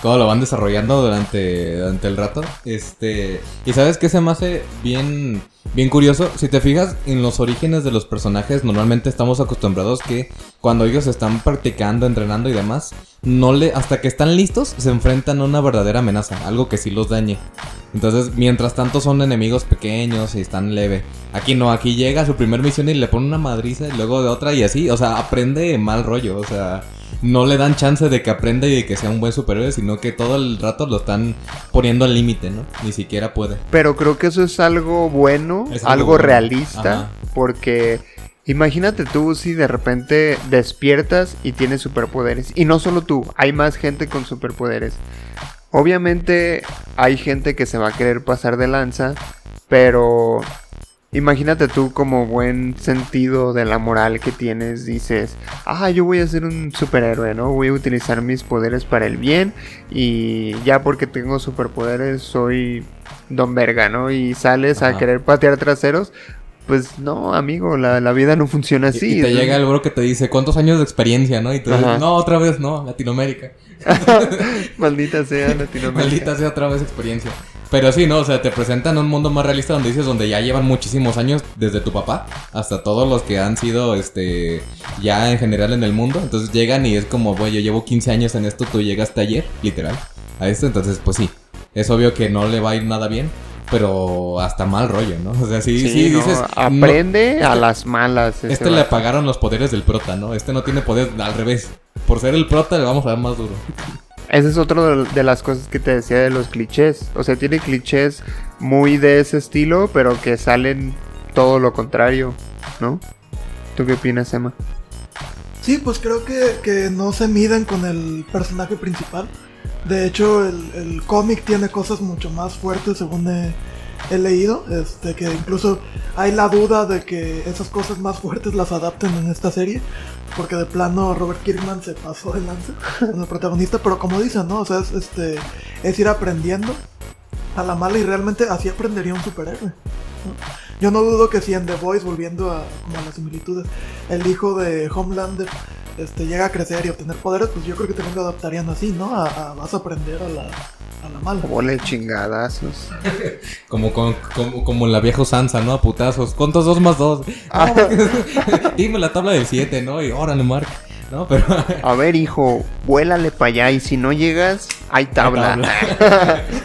S3: Cómo lo van desarrollando durante, durante el rato. Este. Y sabes qué se me hace bien. Bien curioso. Si te fijas en los orígenes de los personajes, normalmente estamos acostumbrados que cuando ellos están practicando, entrenando y demás, no le. hasta que están listos, se enfrentan a una verdadera amenaza. Algo que sí los dañe. Entonces, mientras tanto son enemigos pequeños y están leve. Aquí no, aquí llega a su primer misión y le pone una madriza y luego de otra y así. O sea, aprende mal rollo. O sea, no le dan chance de que aprenda y de que sea un buen superhéroe, sino que todo el rato lo están poniendo al límite, ¿no? Ni siquiera puede.
S1: pero creo que eso es algo bueno
S3: Es
S1: algo,
S3: algo bueno.
S1: realista
S3: Ajá.
S1: porque imagínate tú si de repente despiertas y tienes superpoderes y no solo tú hay más gente con superpoderes obviamente hay gente que se va a querer pasar de lanza pero Imagínate tú como buen sentido de la moral que tienes, dices, ah, yo voy a ser un superhéroe, ¿no? Voy a utilizar mis poderes para el bien y ya porque tengo superpoderes soy don verga, ¿no? Y sales a querer patear traseros, pues no, amigo, la, la vida no funciona así.
S3: y te
S1: ¿no?
S3: llega el bro que te dice, ¿cuántos años de experiencia, no? Y tú dices, no, otra vez no, Latinoamérica. (laughs)
S1: Maldita sea Latinoamérica.
S3: Maldita sea otra vez experiencia. Pero sí, ¿no? O sea, te presentan un mundo más realista donde dices, donde ya llevan muchísimos años, desde tu papá hasta todos los que han sido, este, ya en general en el mundo. Entonces llegan y es como, bueno, yo llevo 15 años en esto, tú llegaste ayer, literal, a esto. Entonces, pues sí, es obvio que no le va a ir nada bien, pero hasta mal rollo, ¿no? O sea, sí, sí,
S1: Sí, no,
S3: dices, no,
S1: aprende a las malas. ese
S3: este le apagaron los poderes del prota, ¿no? Este no tiene poder al revés. Por ser el prota le vamos a dar más duro.
S1: Ese es otro de, las cosas que te decía de los clichés. O sea, tiene clichés muy de ese estilo, pero que salen todo lo contrario, ¿no? ¿Tú qué opinas, Emma?
S4: Sí, pues creo que, que no se miden con el personaje principal. De hecho, el, el cómic tiene cosas mucho más fuertes según he, he leído. Este, que incluso hay la duda de que esas cosas más fuertes las adapten en esta serie. Porque de plano Robert Kirkman se pasó de lance con el protagonista. Pero como dicen, ¿no? O sea, es, este, es ir aprendiendo a la mala y realmente así aprendería un superhéroe. Yo no dudo que si en The Voice, volviendo a, como a las similitudes, el hijo de Homelander este, llega a crecer y obtener poderes, pues yo creo que también lo adaptarían así, ¿no? A- vas a aprender a la, a la mala.
S1: Ole chingadazos. (laughs)
S3: Como, con- como, como la vieja usanza, ¿no? A putazos. ¿Cuántos dos más dos?
S1: Ah. (laughs) (laughs)
S3: Dime la tabla del 7, ¿no? Y órale, Mark. No, pero.
S1: A ver, hijo, vuélale para allá y si no llegas, hay tabla.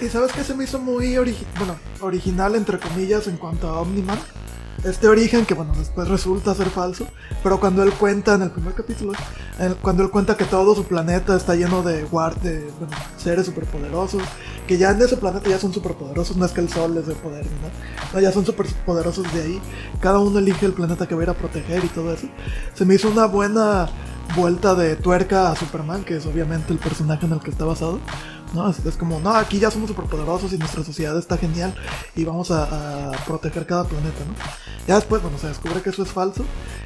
S4: Y, y sabes que se me hizo muy bueno, original, entre comillas, en cuanto a Omniman. Este origen que bueno, después resulta ser falso, pero cuando él cuenta en el primer capítulo, cuando él cuenta que todo su planeta está lleno de guard bueno, seres superpoderosos, que ya en ese planeta ya son superpoderosos, no es que el sol les dé poder, no, ya son superpoderosos de ahí, cada uno elige el planeta que va a ir a proteger y todo eso. Se me hizo una buena vuelta de tuerca a Superman, que es obviamente el personaje en el que está basado. ¿No? Es, como, no, aquí ya somos superpoderosos y nuestra sociedad está genial y vamos a, proteger cada planeta, ¿no? Ya después, bueno, se descubre que eso es falso.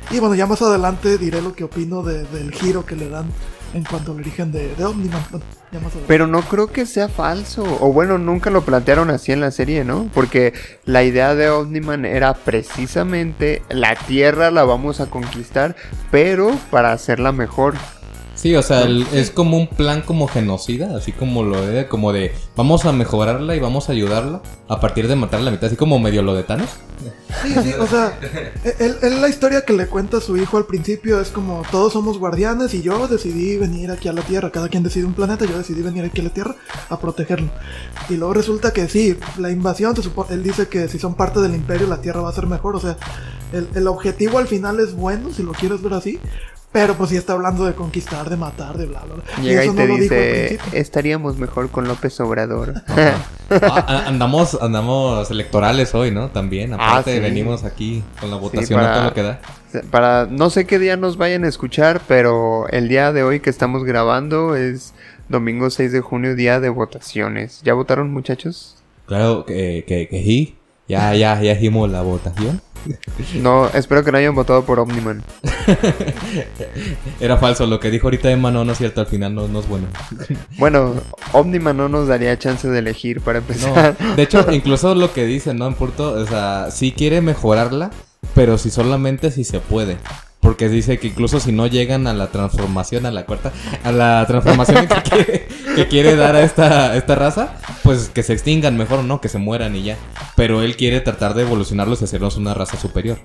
S4: Y bueno, ya más adelante diré lo que opino de- del giro que le dan en cuanto al origen de, de Omniman.
S1: Pero no creo que sea falso. O bueno, nunca lo plantearon así en la serie, ¿no? Porque la idea de Omniman era precisamente la Tierra la vamos a conquistar, pero para hacerla mejor.
S3: Sí, o sea, el- es como un plan como genocida, así como lo de, como de vamos a mejorarla y vamos a ayudarla a partir de matar a la mitad, así como medio lo de Thanos.
S4: Sí, sí, o sea, él, él la historia que le cuenta su hijo al principio es como todos somos guardianes y yo decidí venir aquí a la Tierra, cada quien decide un planeta, yo decidí venir aquí a la Tierra a protegerlo. Y luego resulta que sí, la invasión, se él dice que si son parte del imperio la Tierra va a ser mejor, o sea, el, el objetivo al final es bueno, si lo quieres ver así, pero pues sí está hablando de conquistar, de matar, de bla, bla, bla.
S1: Llega y,
S4: eso
S1: te
S4: no
S1: dice, estaríamos mejor con López Obrador. (laughs)
S3: Ah, a- andamos, andamos electorales hoy, ¿no? También, aparte
S1: Ah, sí.
S3: venimos aquí con la votación a
S1: para-
S3: todo lo que da.
S1: Para no sé qué día nos vayan a escuchar, pero el día de hoy que estamos grabando es domingo 6 de junio, día de votaciones. ¿Ya votaron, muchachos?
S3: Claro que, que, que sí, ya, ya, ya hicimos la votación.
S1: No, espero que no hayan votado por Omniman. (laughs)
S3: Era falso, lo que dijo ahorita Emma no, no es cierto, al final no, no es bueno.
S1: Bueno, Omniman no nos daría chance de elegir para empezar.
S3: No, de hecho, incluso lo que dicen, ¿no? En Porto, o sea, sí quiere mejorarla, pero si solamente si se puede. Porque dice que incluso si no llegan a la transformación, a la cuarta, a la transformación que (laughs) quiere, que quiere dar a esta, esta raza, pues que se extingan mejor, ¿no? Que se mueran y ya. Pero él quiere tratar de evolucionarlos y hacernos una raza superior.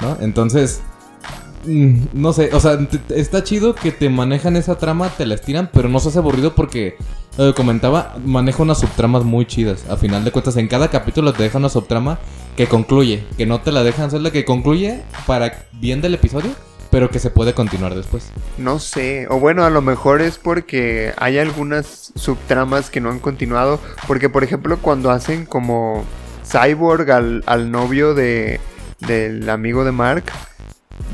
S3: ¿No? Entonces, no sé, o sea, está chido que te manejan esa trama, te la estiran, pero no se hace aburrido porque, eh, comentaba, maneja unas subtramas muy chidas. A final de cuentas, en cada capítulo te deja una subtrama que concluye, que no te la dejan hacer la que concluye para bien del episodio, pero que se puede continuar después.
S1: No sé, o bueno, a lo mejor es porque hay algunas subtramas que no han continuado. Porque, por ejemplo, cuando hacen como Cyborg al, al novio de del amigo de Mark,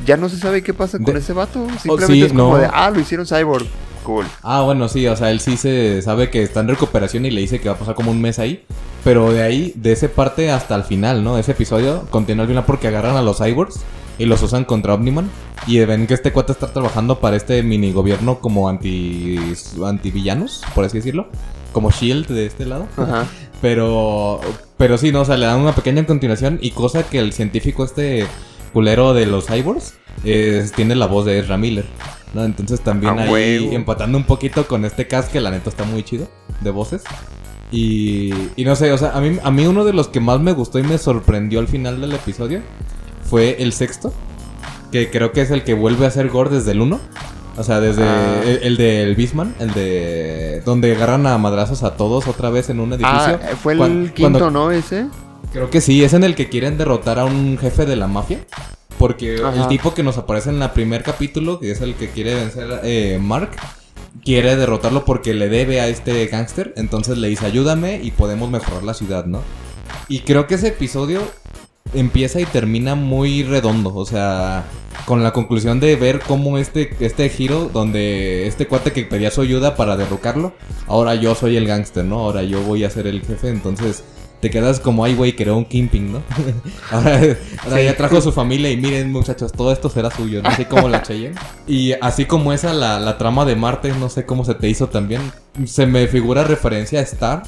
S1: ya no se sabe qué pasa con
S3: De- Oh,
S1: ese vato. Simplemente
S3: sí,
S1: es como
S3: no.
S1: de, ah, lo hicieron Cyborg. Cool.
S3: Ah, bueno, sí, o sea, él sí se sabe que está en recuperación y le dice que va a pasar como un mes ahí. Pero de ahí, de esa parte hasta el final, ¿no? Ese episodio continúa al final porque agarran a los cyborgs y los usan contra Omniman. Y ven que este cuate está trabajando para este mini gobierno como anti antivillanos, por así decirlo. Como Shield de este lado.
S1: Ajá. (laughs)
S3: Pero, pero sí, ¿no? O sea, le dan una pequeña continuación y cosa que el científico este culero de los cyborgs eh, tiene la voz de Ezra Miller, ¿no? Entonces también
S1: A
S3: ahí empatando un poquito con este cast que la neta está muy chido de voces. Y, y no sé, o sea, a mí, a mí uno de los que más me gustó y me sorprendió al final del episodio fue el sexto, que creo que es el que vuelve a ser Gore desde el 1. O sea, desde
S1: Ah.
S3: el, el del Beastman, el de donde agarran a madrazos a todos otra vez en un edificio.
S1: Ah, fue el quinto,
S3: cuando-
S1: ¿no? Ese.
S3: Creo que sí, es en el que quieren derrotar a un jefe de la mafia. Porque
S1: Ajá.
S3: el tipo que nos aparece en el primer capítulo, que es el que quiere vencer eh, Mark, quiere derrotarlo porque le debe a este gángster. Entonces le dice, ayúdame y podemos mejorar la ciudad, ¿no? Y creo que ese episodio empieza y termina muy redondo. O sea, con la conclusión de ver cómo este, este giro, donde este cuate que pedía su ayuda para derrocarlo, ahora yo soy el gángster, ¿no? Ahora yo voy a ser el jefe. Entonces te quedas como, ay, güey, creó un Kimping, ¿no? (laughs) ahora ahora ya trajo a su familia y miren, muchachos, todo esto será suyo, no Así como la Cheyenne. Y así como esa, la, la trama de Marte, no sé cómo se te hizo también. Se me figura referencia a Star,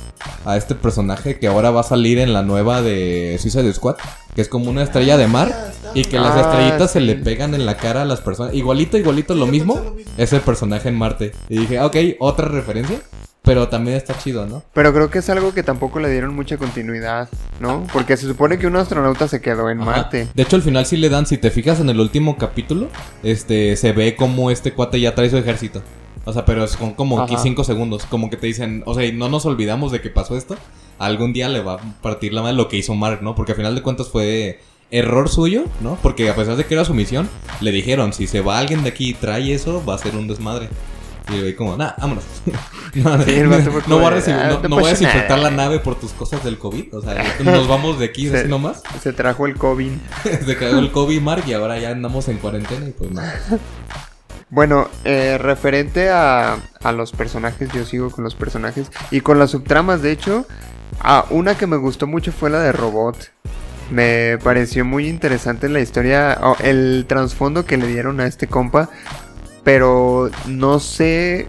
S3: a este personaje que ahora va a salir en la nueva de Suicide Squad, que es como una estrella de mar y que las
S1: Ah,
S3: estrellitas se le pegan en la cara a las personas. Igualito, igualito, lo mismo. Es el personaje en Marte. Y dije, ok, otra referencia. Pero también está chido, ¿no?
S1: Pero creo que es algo que tampoco le dieron mucha continuidad, ¿no? Porque se supone que un astronauta se quedó en
S3: Ajá.
S1: Marte.
S3: De hecho, al final sí le dan, si te fijas en el último capítulo, este, se ve como este cuate ya trae su ejército. O sea, pero es con como
S1: Ajá.
S3: 5 segundos. Como que te dicen, o sea, no nos olvidamos de que pasó esto. Algún día le va a partir la madre lo que hizo Mark, ¿no? Porque al final de cuentas fue error suyo, ¿no? Porque a pesar de que era su misión, le dijeron, si se va alguien de aquí y trae eso, va a ser un desmadre. Y güey como, nah, vámonos. (laughs) no,
S1: Sí,
S3: no voy a, recibir-
S1: "Ah,
S3: no-
S1: no
S3: voy a desinfectar
S1: nada".
S3: la nave por tus cosas del COVID. O sea, (laughs) nos vamos de aquí
S1: Se-
S3: así nomás.
S1: Se trajo el COVID. (laughs)
S3: Se cagó el COVID, Mark, y ahora ya andamos en cuarentena y pues nada.
S1: Bueno, eh, referente a, a los personajes, yo sigo con los personajes y con las subtramas, de hecho, a una que me gustó mucho fue la de Robot. Me pareció muy interesante la historia, el trasfondo que le dieron a este compa, pero no sé,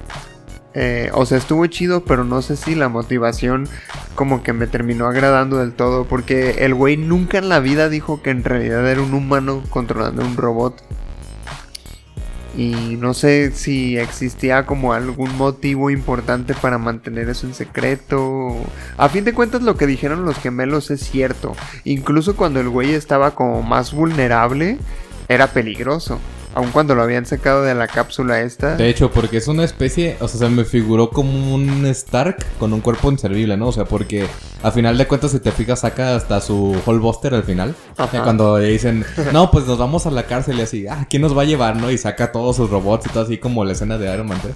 S1: eh, o sea, estuvo chido, pero no sé si la motivación como que me terminó agradando del todo, porque el güey nunca en la vida dijo que en realidad era un humano controlando un robot. Y no sé si existía como algún motivo importante para mantener eso en secreto. A fin de cuentas lo que dijeron los gemelos es cierto. Incluso cuando el güey estaba como más vulnerable, era peligroso. Aun cuando lo habían sacado de la cápsula esta.
S3: De hecho, porque es una especie, o sea, se me figuró como un Stark con un cuerpo inservible, ¿no? O sea, porque a final de cuentas, si te fijas, saca hasta su Buster al final.
S1: Ajá. (laughs)
S3: Cuando le dicen, no, pues nos vamos a la cárcel y así, ah, ¿quién nos va a llevar, no? Y saca todos sus robots y todo así como la escena de Iron Man 3.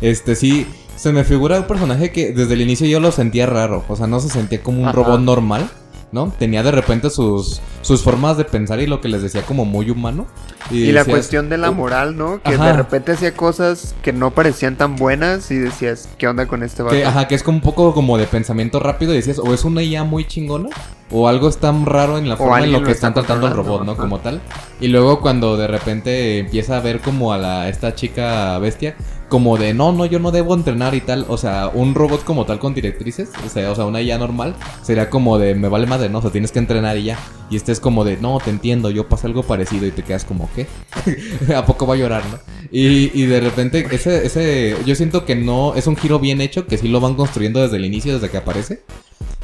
S3: Este, sí, se me figura un personaje que desde el inicio yo lo sentía raro. O sea, no se sentía como un
S1: Ajá.
S3: robot normal, ¿no? Tenía de repente sus, sus formas de pensar y lo que les decía como muy humano.
S1: Y la
S3: decías,
S1: cuestión de la
S3: "Oh,
S1: moral, ¿no? Que
S3: Ajá.
S1: de repente hacía cosas que no parecían tan buenas y decías, ¿qué onda con este vato?
S3: Que, ajá, que es como un poco como de pensamiento rápido y decías, o es una IA muy chingona, o algo es tan raro en la forma en lo
S1: lo
S3: que
S1: está
S3: están tratando al robot, ¿no?
S1: ajá.
S3: Como tal. Y luego cuando de repente empieza a ver como a la esta chica bestia, como de no, no, yo no debo entrenar y tal. O sea, un robot como tal con directrices, o sea, o sea, una IA normal, sería como de me vale madre, no, o sea, tienes que entrenar y ya. Y este es como de no, te entiendo, yo pasé algo parecido y te quedas como, ¿qué? (laughs) ¿A poco va a llorar, no? Y, y de repente, ese, ese, yo siento que no, es un giro bien hecho, que sí lo van construyendo desde el inicio, desde que aparece.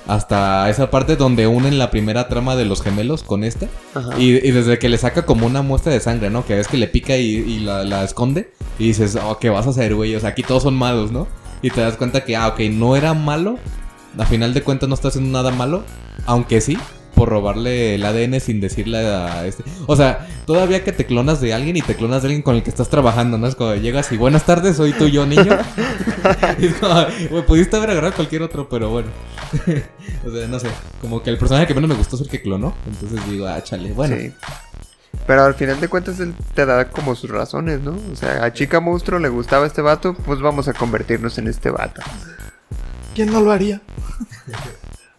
S3: Hasta esa parte donde unen la primera trama de los gemelos con esta. Y, y desde que le saca como una muestra de sangre, ¿no? Que ves que le pica y, y la, la esconde. Y dices, oh, ¿qué vas a hacer, güey? O sea, aquí todos son malos, ¿no? Y te das cuenta que, ah, ok, no era malo. A final de cuentas no está haciendo nada malo. Aunque sí, por robarle el ADN sin decirle a este. O sea, todavía que te clonas de alguien y te clonas de alguien con el que estás trabajando, ¿no? Es como llegas y buenas tardes, soy tú yo, niño. (laughs) y es como, güey, pudiste haber agarrado cualquier otro, pero bueno. (laughs) o sea, no sé. Como que el personaje que menos me gustó es el que clonó. Entonces digo, ah, chale, bueno.
S1: Sí. Pero al final de cuentas él te da como sus razones, ¿no? O sea, a Chica Monstruo le gustaba este vato, pues vamos a convertirnos en este vato.
S4: ¿Quién no lo haría? (laughs)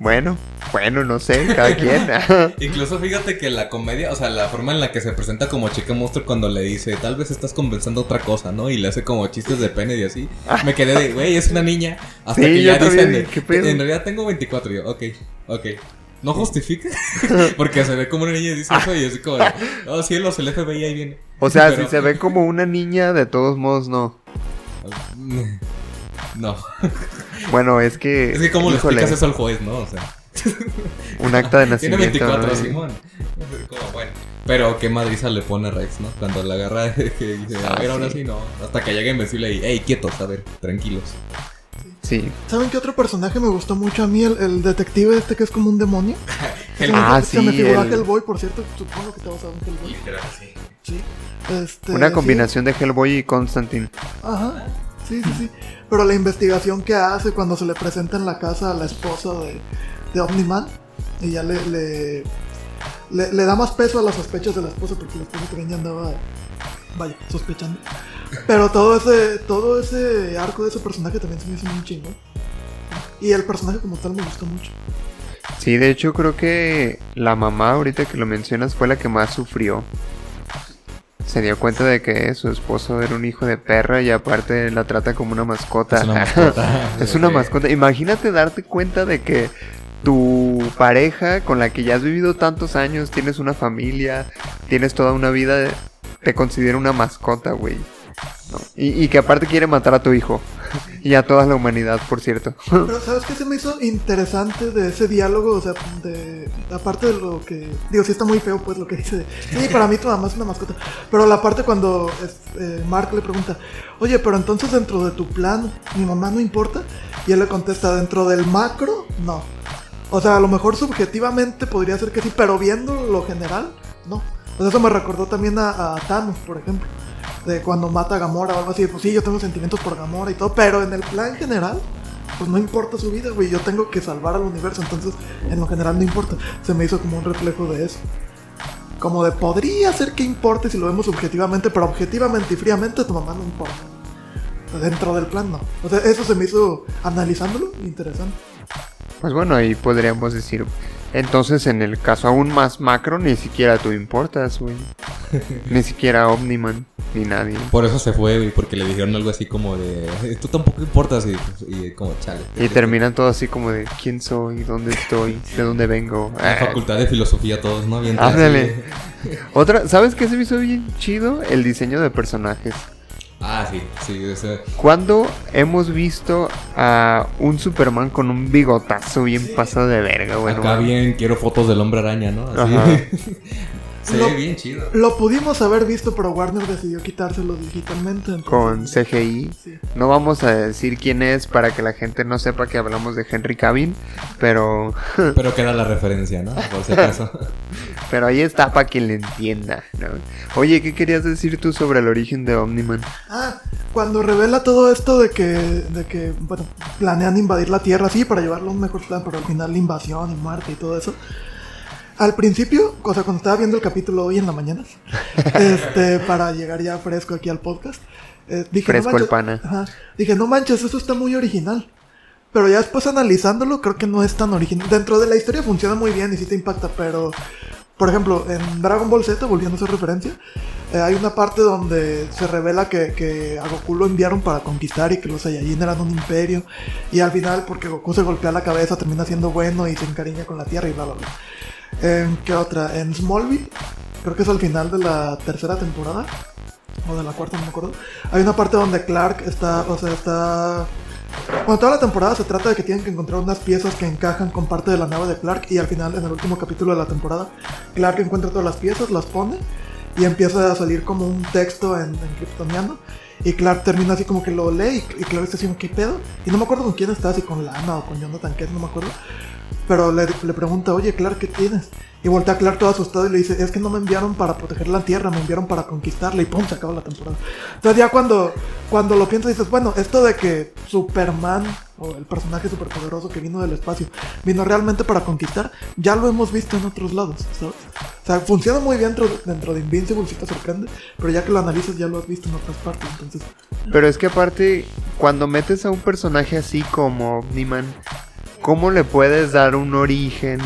S1: Bueno, bueno, no sé, cada quien. (laughs) (laughs)
S3: Incluso fíjate que la comedia, o sea, la forma en la que se presenta como chica monstruo cuando le dice, tal vez estás conversando otra cosa, ¿no? Y le hace como chistes de pene y así. Me quedé de, güey, es una niña. Hasta
S1: Sí,
S3: que ya dicen, en realidad tengo 24. Y yo, ok, ok. ¿No justifica? (laughs) Porque se ve como una niña y dice eso y así como, oh cielos, el FBI ahí viene.
S1: O sea,
S3: Pero-
S1: si se ve como una niña, de todos modos no.
S3: No. (laughs)
S1: Bueno, es que.
S3: Es que como le
S1: híjole,
S3: explicas eso al juez, ¿no? O sea. (laughs)
S1: Un acta de
S3: Tiene
S1: nacimiento.
S3: 24,
S1: ¿no?
S3: Simón. Como, bueno. Pero qué madriza le pone Rex, ¿no? Cuando la agarra, (laughs) que dice, a
S1: Ah,
S3: ver, ahora
S1: sí.
S3: sí no. Hasta que llega Invencible y, hey, quietos, a ver, tranquilos.
S1: Sí.
S4: ¿Saben qué otro personaje me gustó mucho a mí? El, el detective este que es como un demonio. Se me-
S1: Ah,
S4: se me
S1: sí,
S4: figuró
S1: el-
S4: Hellboy, por cierto. Supongo que te vas a ver Hellboy. Sí. Este,
S1: Una
S4: sí.
S1: combinación de Hellboy y Constantine.
S4: Ajá. Sí, sí, sí. Pero la investigación que hace cuando se le presenta en la casa a la esposa de, de Omni-Man y ya le, le, le, da más peso a las sospechas de la esposa porque la esposa también ya andaba, vaya, sospechando. Pero todo ese, todo ese arco de ese personaje también se me hizo muy chingón. Y el personaje como tal me gustó mucho.
S1: Sí, de hecho creo que la mamá, ahorita que lo mencionas, fue la que más sufrió. Se dio cuenta de que su esposo era un hijo de perra y aparte la trata como una mascota.
S3: Es una mascota. (laughs)
S1: Es una
S3: Ok.
S1: mascota. Imagínate darte cuenta de que tu pareja con la que ya has vivido tantos años, tienes una familia, tienes toda una vida, te considera una mascota, güey. Y, que aparte quiere matar a tu hijo. (laughs) y a toda la humanidad, por cierto. (laughs)
S4: Pero ¿sabes qué se me hizo interesante de ese diálogo? O sea, de, aparte de lo que... Digo, sí está muy feo pues lo que dice. Sí, para mí tu mamá es una mascota. Pero la parte cuando eh, Mark le pregunta, oye, pero entonces dentro de tu plan, mi mamá no importa. Y él le contesta, dentro del macro, no. O sea, a lo mejor subjetivamente podría ser que sí, pero viendo lo general, no. Pues eso me recordó también a Thanos, por ejemplo. De cuando mata a Gamora o algo así. Pues sí, yo tengo sentimientos por Gamora y todo, pero en el plan general, pues no importa su vida, güey. Yo tengo que salvar al universo, entonces en lo general no importa. Se me hizo como un reflejo de eso. Como de podría ser que importe si lo vemos subjetivamente, pero objetivamente y fríamente tu mamá no importa. Dentro del plan no. O sea, eso se me hizo, analizándolo, interesante.
S1: Pues bueno, ahí podríamos decir. Entonces, en el caso aún más macro, ni siquiera tú importas, güey. (laughs) ni siquiera Omniman, ni nadie.
S3: Por eso se fue, güey, porque le dijeron algo así como de. "Eh, Tú tampoco importas. Y, y como, chale.
S1: Y terminan todo así como de quién soy, dónde estoy, de dónde vengo.
S3: En
S1: Ah,
S3: facultad de filosofía todos, ¿no? Bien
S1: Ándale. (laughs) Otra, ¿sabes qué se me hizo bien chido? El diseño de personajes.
S3: Ah, sí, sí. ese-
S1: ¿Cuándo hemos visto a un Superman con un bigotazo bien pasado de verga, bueno?
S3: Acá bien quiero fotos del hombre araña, ¿no? Así. (laughs) Se
S4: Lo-
S3: ve bien chido.
S4: Lo pudimos haber visto, pero Warner decidió quitárselo digitalmente. entonces-
S1: Con CGI.
S4: Sí.
S1: No vamos a decir quién es para que la gente no sepa que hablamos de Henry Cavill, pero, (laughs)
S3: Pero queda la referencia, ¿no? Por si acaso. (laughs)
S1: pero ahí está para quien le entienda. ¿no? Oye, ¿qué querías decir tú sobre el origen de Omniman?
S4: Ah, cuando revela todo esto de que, de que, bueno, planean invadir la Tierra, sí, para llevarlo a un mejor plan, pero al final la invasión y muerte y todo eso. Al principio, o sea, cuando estaba viendo el capítulo hoy en la mañana, (laughs) este, para llegar ya fresco aquí al podcast, eh, dije,
S1: Fresco
S4: no
S1: el
S4: manches,
S1: pana.
S4: ajá, dije, no manches, eso está muy original. Pero ya después analizándolo, creo que no es tan original. Dentro de la historia funciona muy bien y sí te impacta, pero por ejemplo, en Dragon Ball Z, volviendo a esa referencia, eh, hay una parte donde se revela que, que a Goku lo enviaron para conquistar y que los Saiyajin eran un imperio. Y al final, porque Goku se golpea la cabeza, termina siendo bueno y se encariña con la Tierra y bla, bla, bla. ¿En qué otra? En Smallville, creo que es al final de la tercera temporada, o de la cuarta, no me acuerdo. Hay una parte donde Clark está, o sea, está bueno, toda la temporada se trata de que tienen que encontrar unas piezas que encajan con parte de la nave de Clark y al final, en el último capítulo de la temporada, Clark encuentra todas las piezas, las pone y empieza a salir como un texto en, en kryptoniano y Clark termina así como que lo lee y, y Clark está así como, ¿qué pedo? Y no me acuerdo con quién está, si con Lana o con Jonathan Kent, no me acuerdo. Pero le, pregunta, oye Clark, ¿qué tienes? Y voltea a Clark todo asustado y le dice, es que no me enviaron para proteger la Tierra, me enviaron para conquistarla y pum, se acaba la temporada. Entonces ya cuando, cuando lo piensas dices, bueno, esto de que Superman, o el personaje superpoderoso que vino del espacio, vino realmente para conquistar, ya lo hemos visto en otros lados. O sea, funciona muy bien dentro, dentro de Invincible, si te sorprende, pero ya que lo analizas ya lo has visto en otras partes, entonces...
S1: Pero es que aparte, cuando metes a un personaje así como Omniman, ¿cómo le puedes dar un origen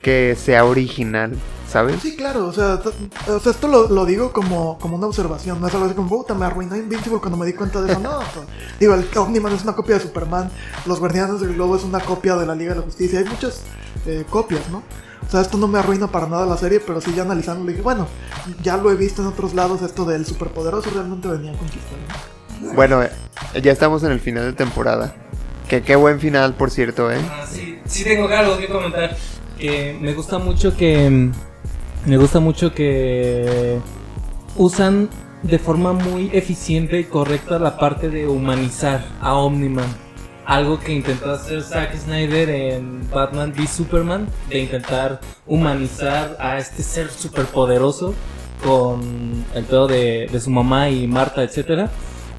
S1: que sea original? ¿Sabes?
S4: Sí, claro, o sea, o sea esto lo, lo digo como, como una observación, no es algo así como, puta, me arruinó Invincible cuando me di cuenta de eso, no, (laughs) pues, digo, el Omniman es una copia de Superman, los Guardianes del Globo es una copia de la Liga de la Justicia, hay muchas eh, copias, ¿no? O sea, esto no me arruina para nada la serie, pero sí ya analizando le dije, bueno, ya lo he visto en otros lados, esto del superpoderoso realmente venía a conquistar, ¿no?
S1: Bueno, eh, ya estamos en el final de temporada. Que qué buen final, por cierto, ¿eh?
S2: Ah, sí, sí tengo algo que comentar. Que me gusta mucho que. Me gusta mucho que. Usan de forma muy eficiente y correcta la parte de humanizar a Omniman. Algo que intentó hacer Zack Snyder en Batman v Superman. De intentar humanizar a este ser superpoderoso. Con el pedo de, de su mamá y Marta, etcétera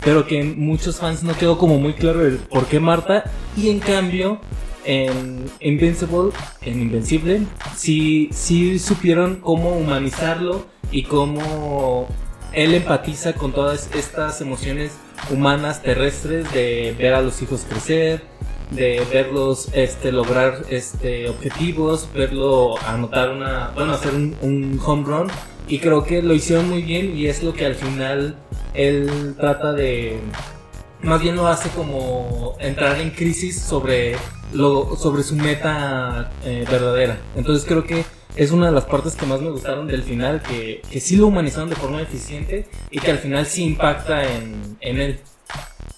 S2: pero que muchos fans no quedó como muy claro el por qué Marta y en cambio en Invincible, en Invencible, sí, sí supieron cómo humanizarlo y cómo él empatiza con todas estas emociones humanas terrestres de ver a los hijos crecer, de verlos este, lograr este, objetivos, verlo anotar una, bueno, hacer un, un home run y creo que lo hicieron muy bien y es lo que al final él trata de más bien lo hace como entrar en crisis sobre lo sobre su meta eh, verdadera. Entonces creo que es una de las partes que más me gustaron del final que, que sí lo humanizaron de forma eficiente y que al final sí impacta en, en él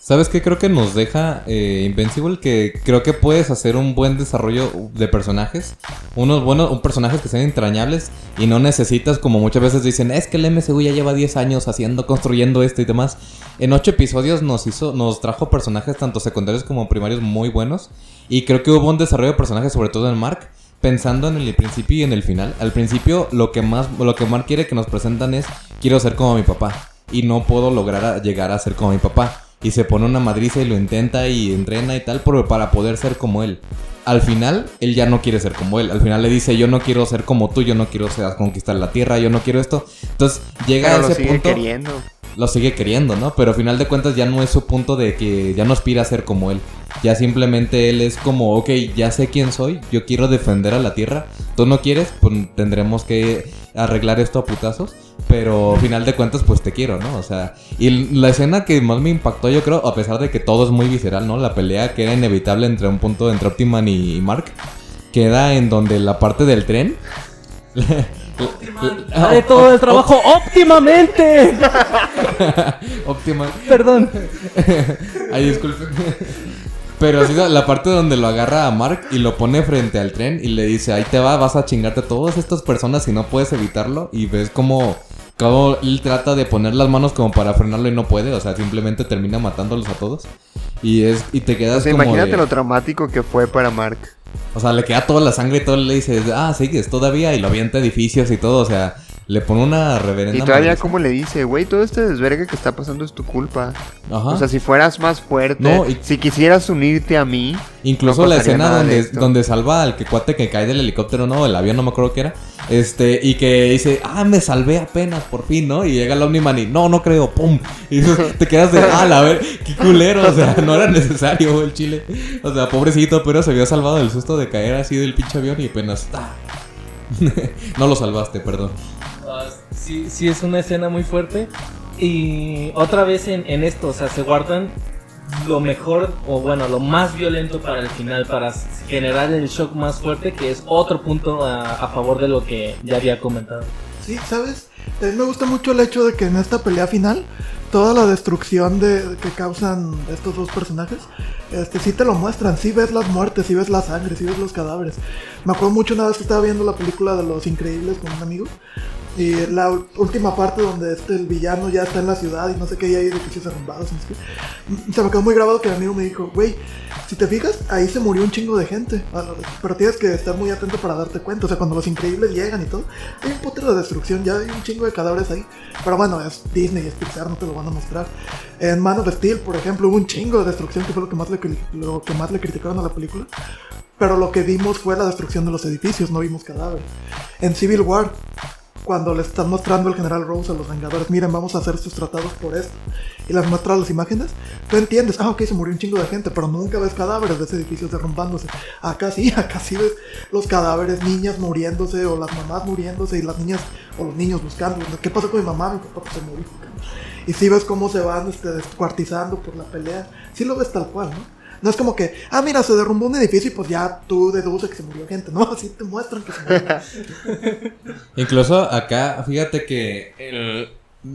S3: ¿Sabes qué? Creo que nos deja eh, Invincible que creo que puedes hacer un buen desarrollo de personajes. Unos buenos, un personajes que sean entrañables y no necesitas, como muchas veces dicen, es que el MCU ya lleva 10 años haciendo, construyendo esto y demás. En 8 episodios nos hizo, nos trajo personajes tanto secundarios como primarios muy buenos. Y creo que hubo un desarrollo de personajes, sobre todo en Mark, pensando en el principio y en el final. Al principio lo que más, lo que Mark quiere que nos presentan es, quiero ser como mi papá. Y no puedo lograr llegar a ser como mi papá y se pone una madriza y lo intenta y entrena y tal pero para poder ser como él. Al final, él ya no quiere ser como él. Al final le dice, yo no quiero ser como tú, yo no quiero ser- conquistar la tierra, yo no quiero esto. Entonces llega
S1: Pero
S3: a
S1: lo
S3: ese
S1: sigue
S3: punto,
S1: queriendo.
S3: lo sigue queriendo, ¿no? Pero al final de cuentas ya no es su punto de que ya no aspira a ser como él. Ya simplemente él es como, ok, ya sé quién soy, yo quiero defender a la tierra. Tú no quieres, pues tendremos que arreglar esto a putazos. Pero al final de cuentas, pues te quiero, ¿no? O sea, y la escena que más me impactó, yo creo, a pesar de que todo es muy visceral, ¿no? La pelea que era inevitable entre un punto entre Optiman y Mark, queda en donde la parte del tren. (laughs)
S2: Haré todo el trabajo óptimamente. (laughs)
S3: Optiman.
S2: Perdón. (laughs)
S3: Ay, disculpe. Pero sí, la parte donde lo agarra a Mark y lo pone frente al tren y le dice, ahí te va, vas a chingarte a todas estas personas y no puedes evitarlo. Y ves como, como él trata de poner las manos como para frenarlo y no puede. O sea, simplemente termina matándolos a todos. Y es y te quedas
S1: O sea,
S3: como
S1: imagínate
S3: de-
S1: lo traumático que fue para Mark.
S3: O sea, le queda toda la sangre y todo le dice, ah, sigues todavía. Y lo avienta edificios y todo. O sea, le pone una reverenda
S1: Y todavía
S3: madriza.
S1: como le dice, güey, todo este desvergue que está pasando es tu culpa.
S3: Ajá.
S1: O sea, si fueras más fuerte,
S3: No, y-
S1: si quisieras unirte a mí,
S3: Incluso
S1: No
S3: la escena donde, donde salva al que cuate que cae del helicóptero, no, del avión, no me acuerdo qué era. Este, y que dice, ah, me salvé apenas, por fin, ¿no? Y llega el Omniman y, no, no creo, pum. Y (laughs) te quedas de, ah, la ver, qué culero, o sea, no era necesario el chile. O sea, pobrecito, pero se había salvado del susto de caer así del pinche avión y apenas, ah. (laughs) no lo salvaste, perdón.
S2: Ah, sí, sí es una escena muy fuerte. Y otra vez en, en esto, o sea, se guardan lo mejor, o bueno, lo más violento para el final, para generar el shock más fuerte, que es otro punto a, favor de lo que ya había comentado.
S4: Sí, ¿sabes? También me gusta mucho el hecho de que en esta pelea final, toda la destrucción de, que causan estos dos personajes, este, sí te lo muestran, sí ves las muertes, sí ves la sangre, sí ves los cadáveres. Me acuerdo mucho una vez que estaba viendo la película de Los Increíbles con un amigo, y la última parte donde este, el villano ya está en la ciudad y no sé qué, y hay edificios sé qué. Se me quedó muy grabado que mi amigo me dijo, güey, si te fijas, ahí se murió un chingo de gente. Pero tienes que estar muy atento para darte cuenta. O sea, cuando los increíbles llegan y todo, hay un putero de destrucción, ya hay un chingo de cadáveres ahí. Pero bueno, es Disney, es Pixar, no te lo van a mostrar. En Man of Steel, por ejemplo, hubo un chingo de destrucción, que fue lo que más le, lo que más le criticaron a la película. Pero lo que vimos fue la destrucción de los edificios, no vimos cadáveres. En Civil War, cuando le están mostrando el general Rose a los Vengadores, miren, vamos a hacer estos tratados por esto, y les muestra las imágenes, tú entiendes, ah, ok, se murió un chingo de gente, pero nunca ves cadáveres de ese edificio derrumbándose. Acá sí, (laughs) acá sí ves los cadáveres, niñas muriéndose, o las mamás muriéndose, y las niñas, o los niños buscando, ¿qué pasó con mi mamá? Mi papá pues, se murió. Y sí ves cómo se van este, descuartizando por la pelea, sí lo ves tal cual, ¿no? No es como que, ah, mira, se derrumbó un edificio y pues ya tú deduces que se murió gente. No, (laughs) así te muestran que se murió. (laughs)
S3: Incluso acá, fíjate que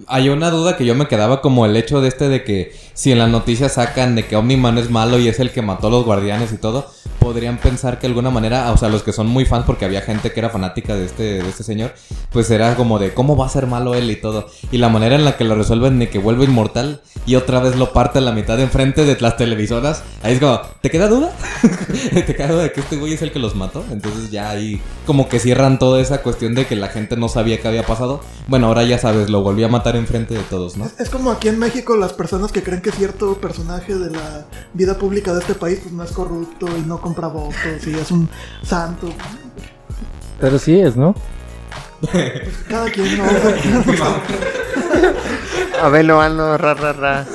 S3: hay una duda que yo me quedaba como el hecho de este de que si en las noticias sacan de que Omniman es malo y es el que mató a los guardianes y todo, podrían pensar que de alguna manera, o sea, los que son muy fans porque había gente que era fanática de este, de este señor, pues era como de cómo va a ser malo él y todo. Y la manera en la que lo resuelven de que vuelve inmortal y otra vez lo parte a la mitad enfrente de las televisoras, ahí es como, ¿te queda duda? (laughs) ¿Te queda duda de que este güey es el que los mató? Entonces ya ahí como que cierran toda esa cuestión de que la gente no sabía qué había pasado. Bueno, ahora ya sabes, lo volvió a matar enfrente de todos, ¿no?
S4: Es, es como aquí en México las personas que creen que cierto personaje de la vida pública de este país pues no es corrupto y no compra votos y es un santo.
S2: Pero sí es, ¿no?
S4: Cada quien no. (laughs)
S1: A verlo, hazlo, ra, ra, ra.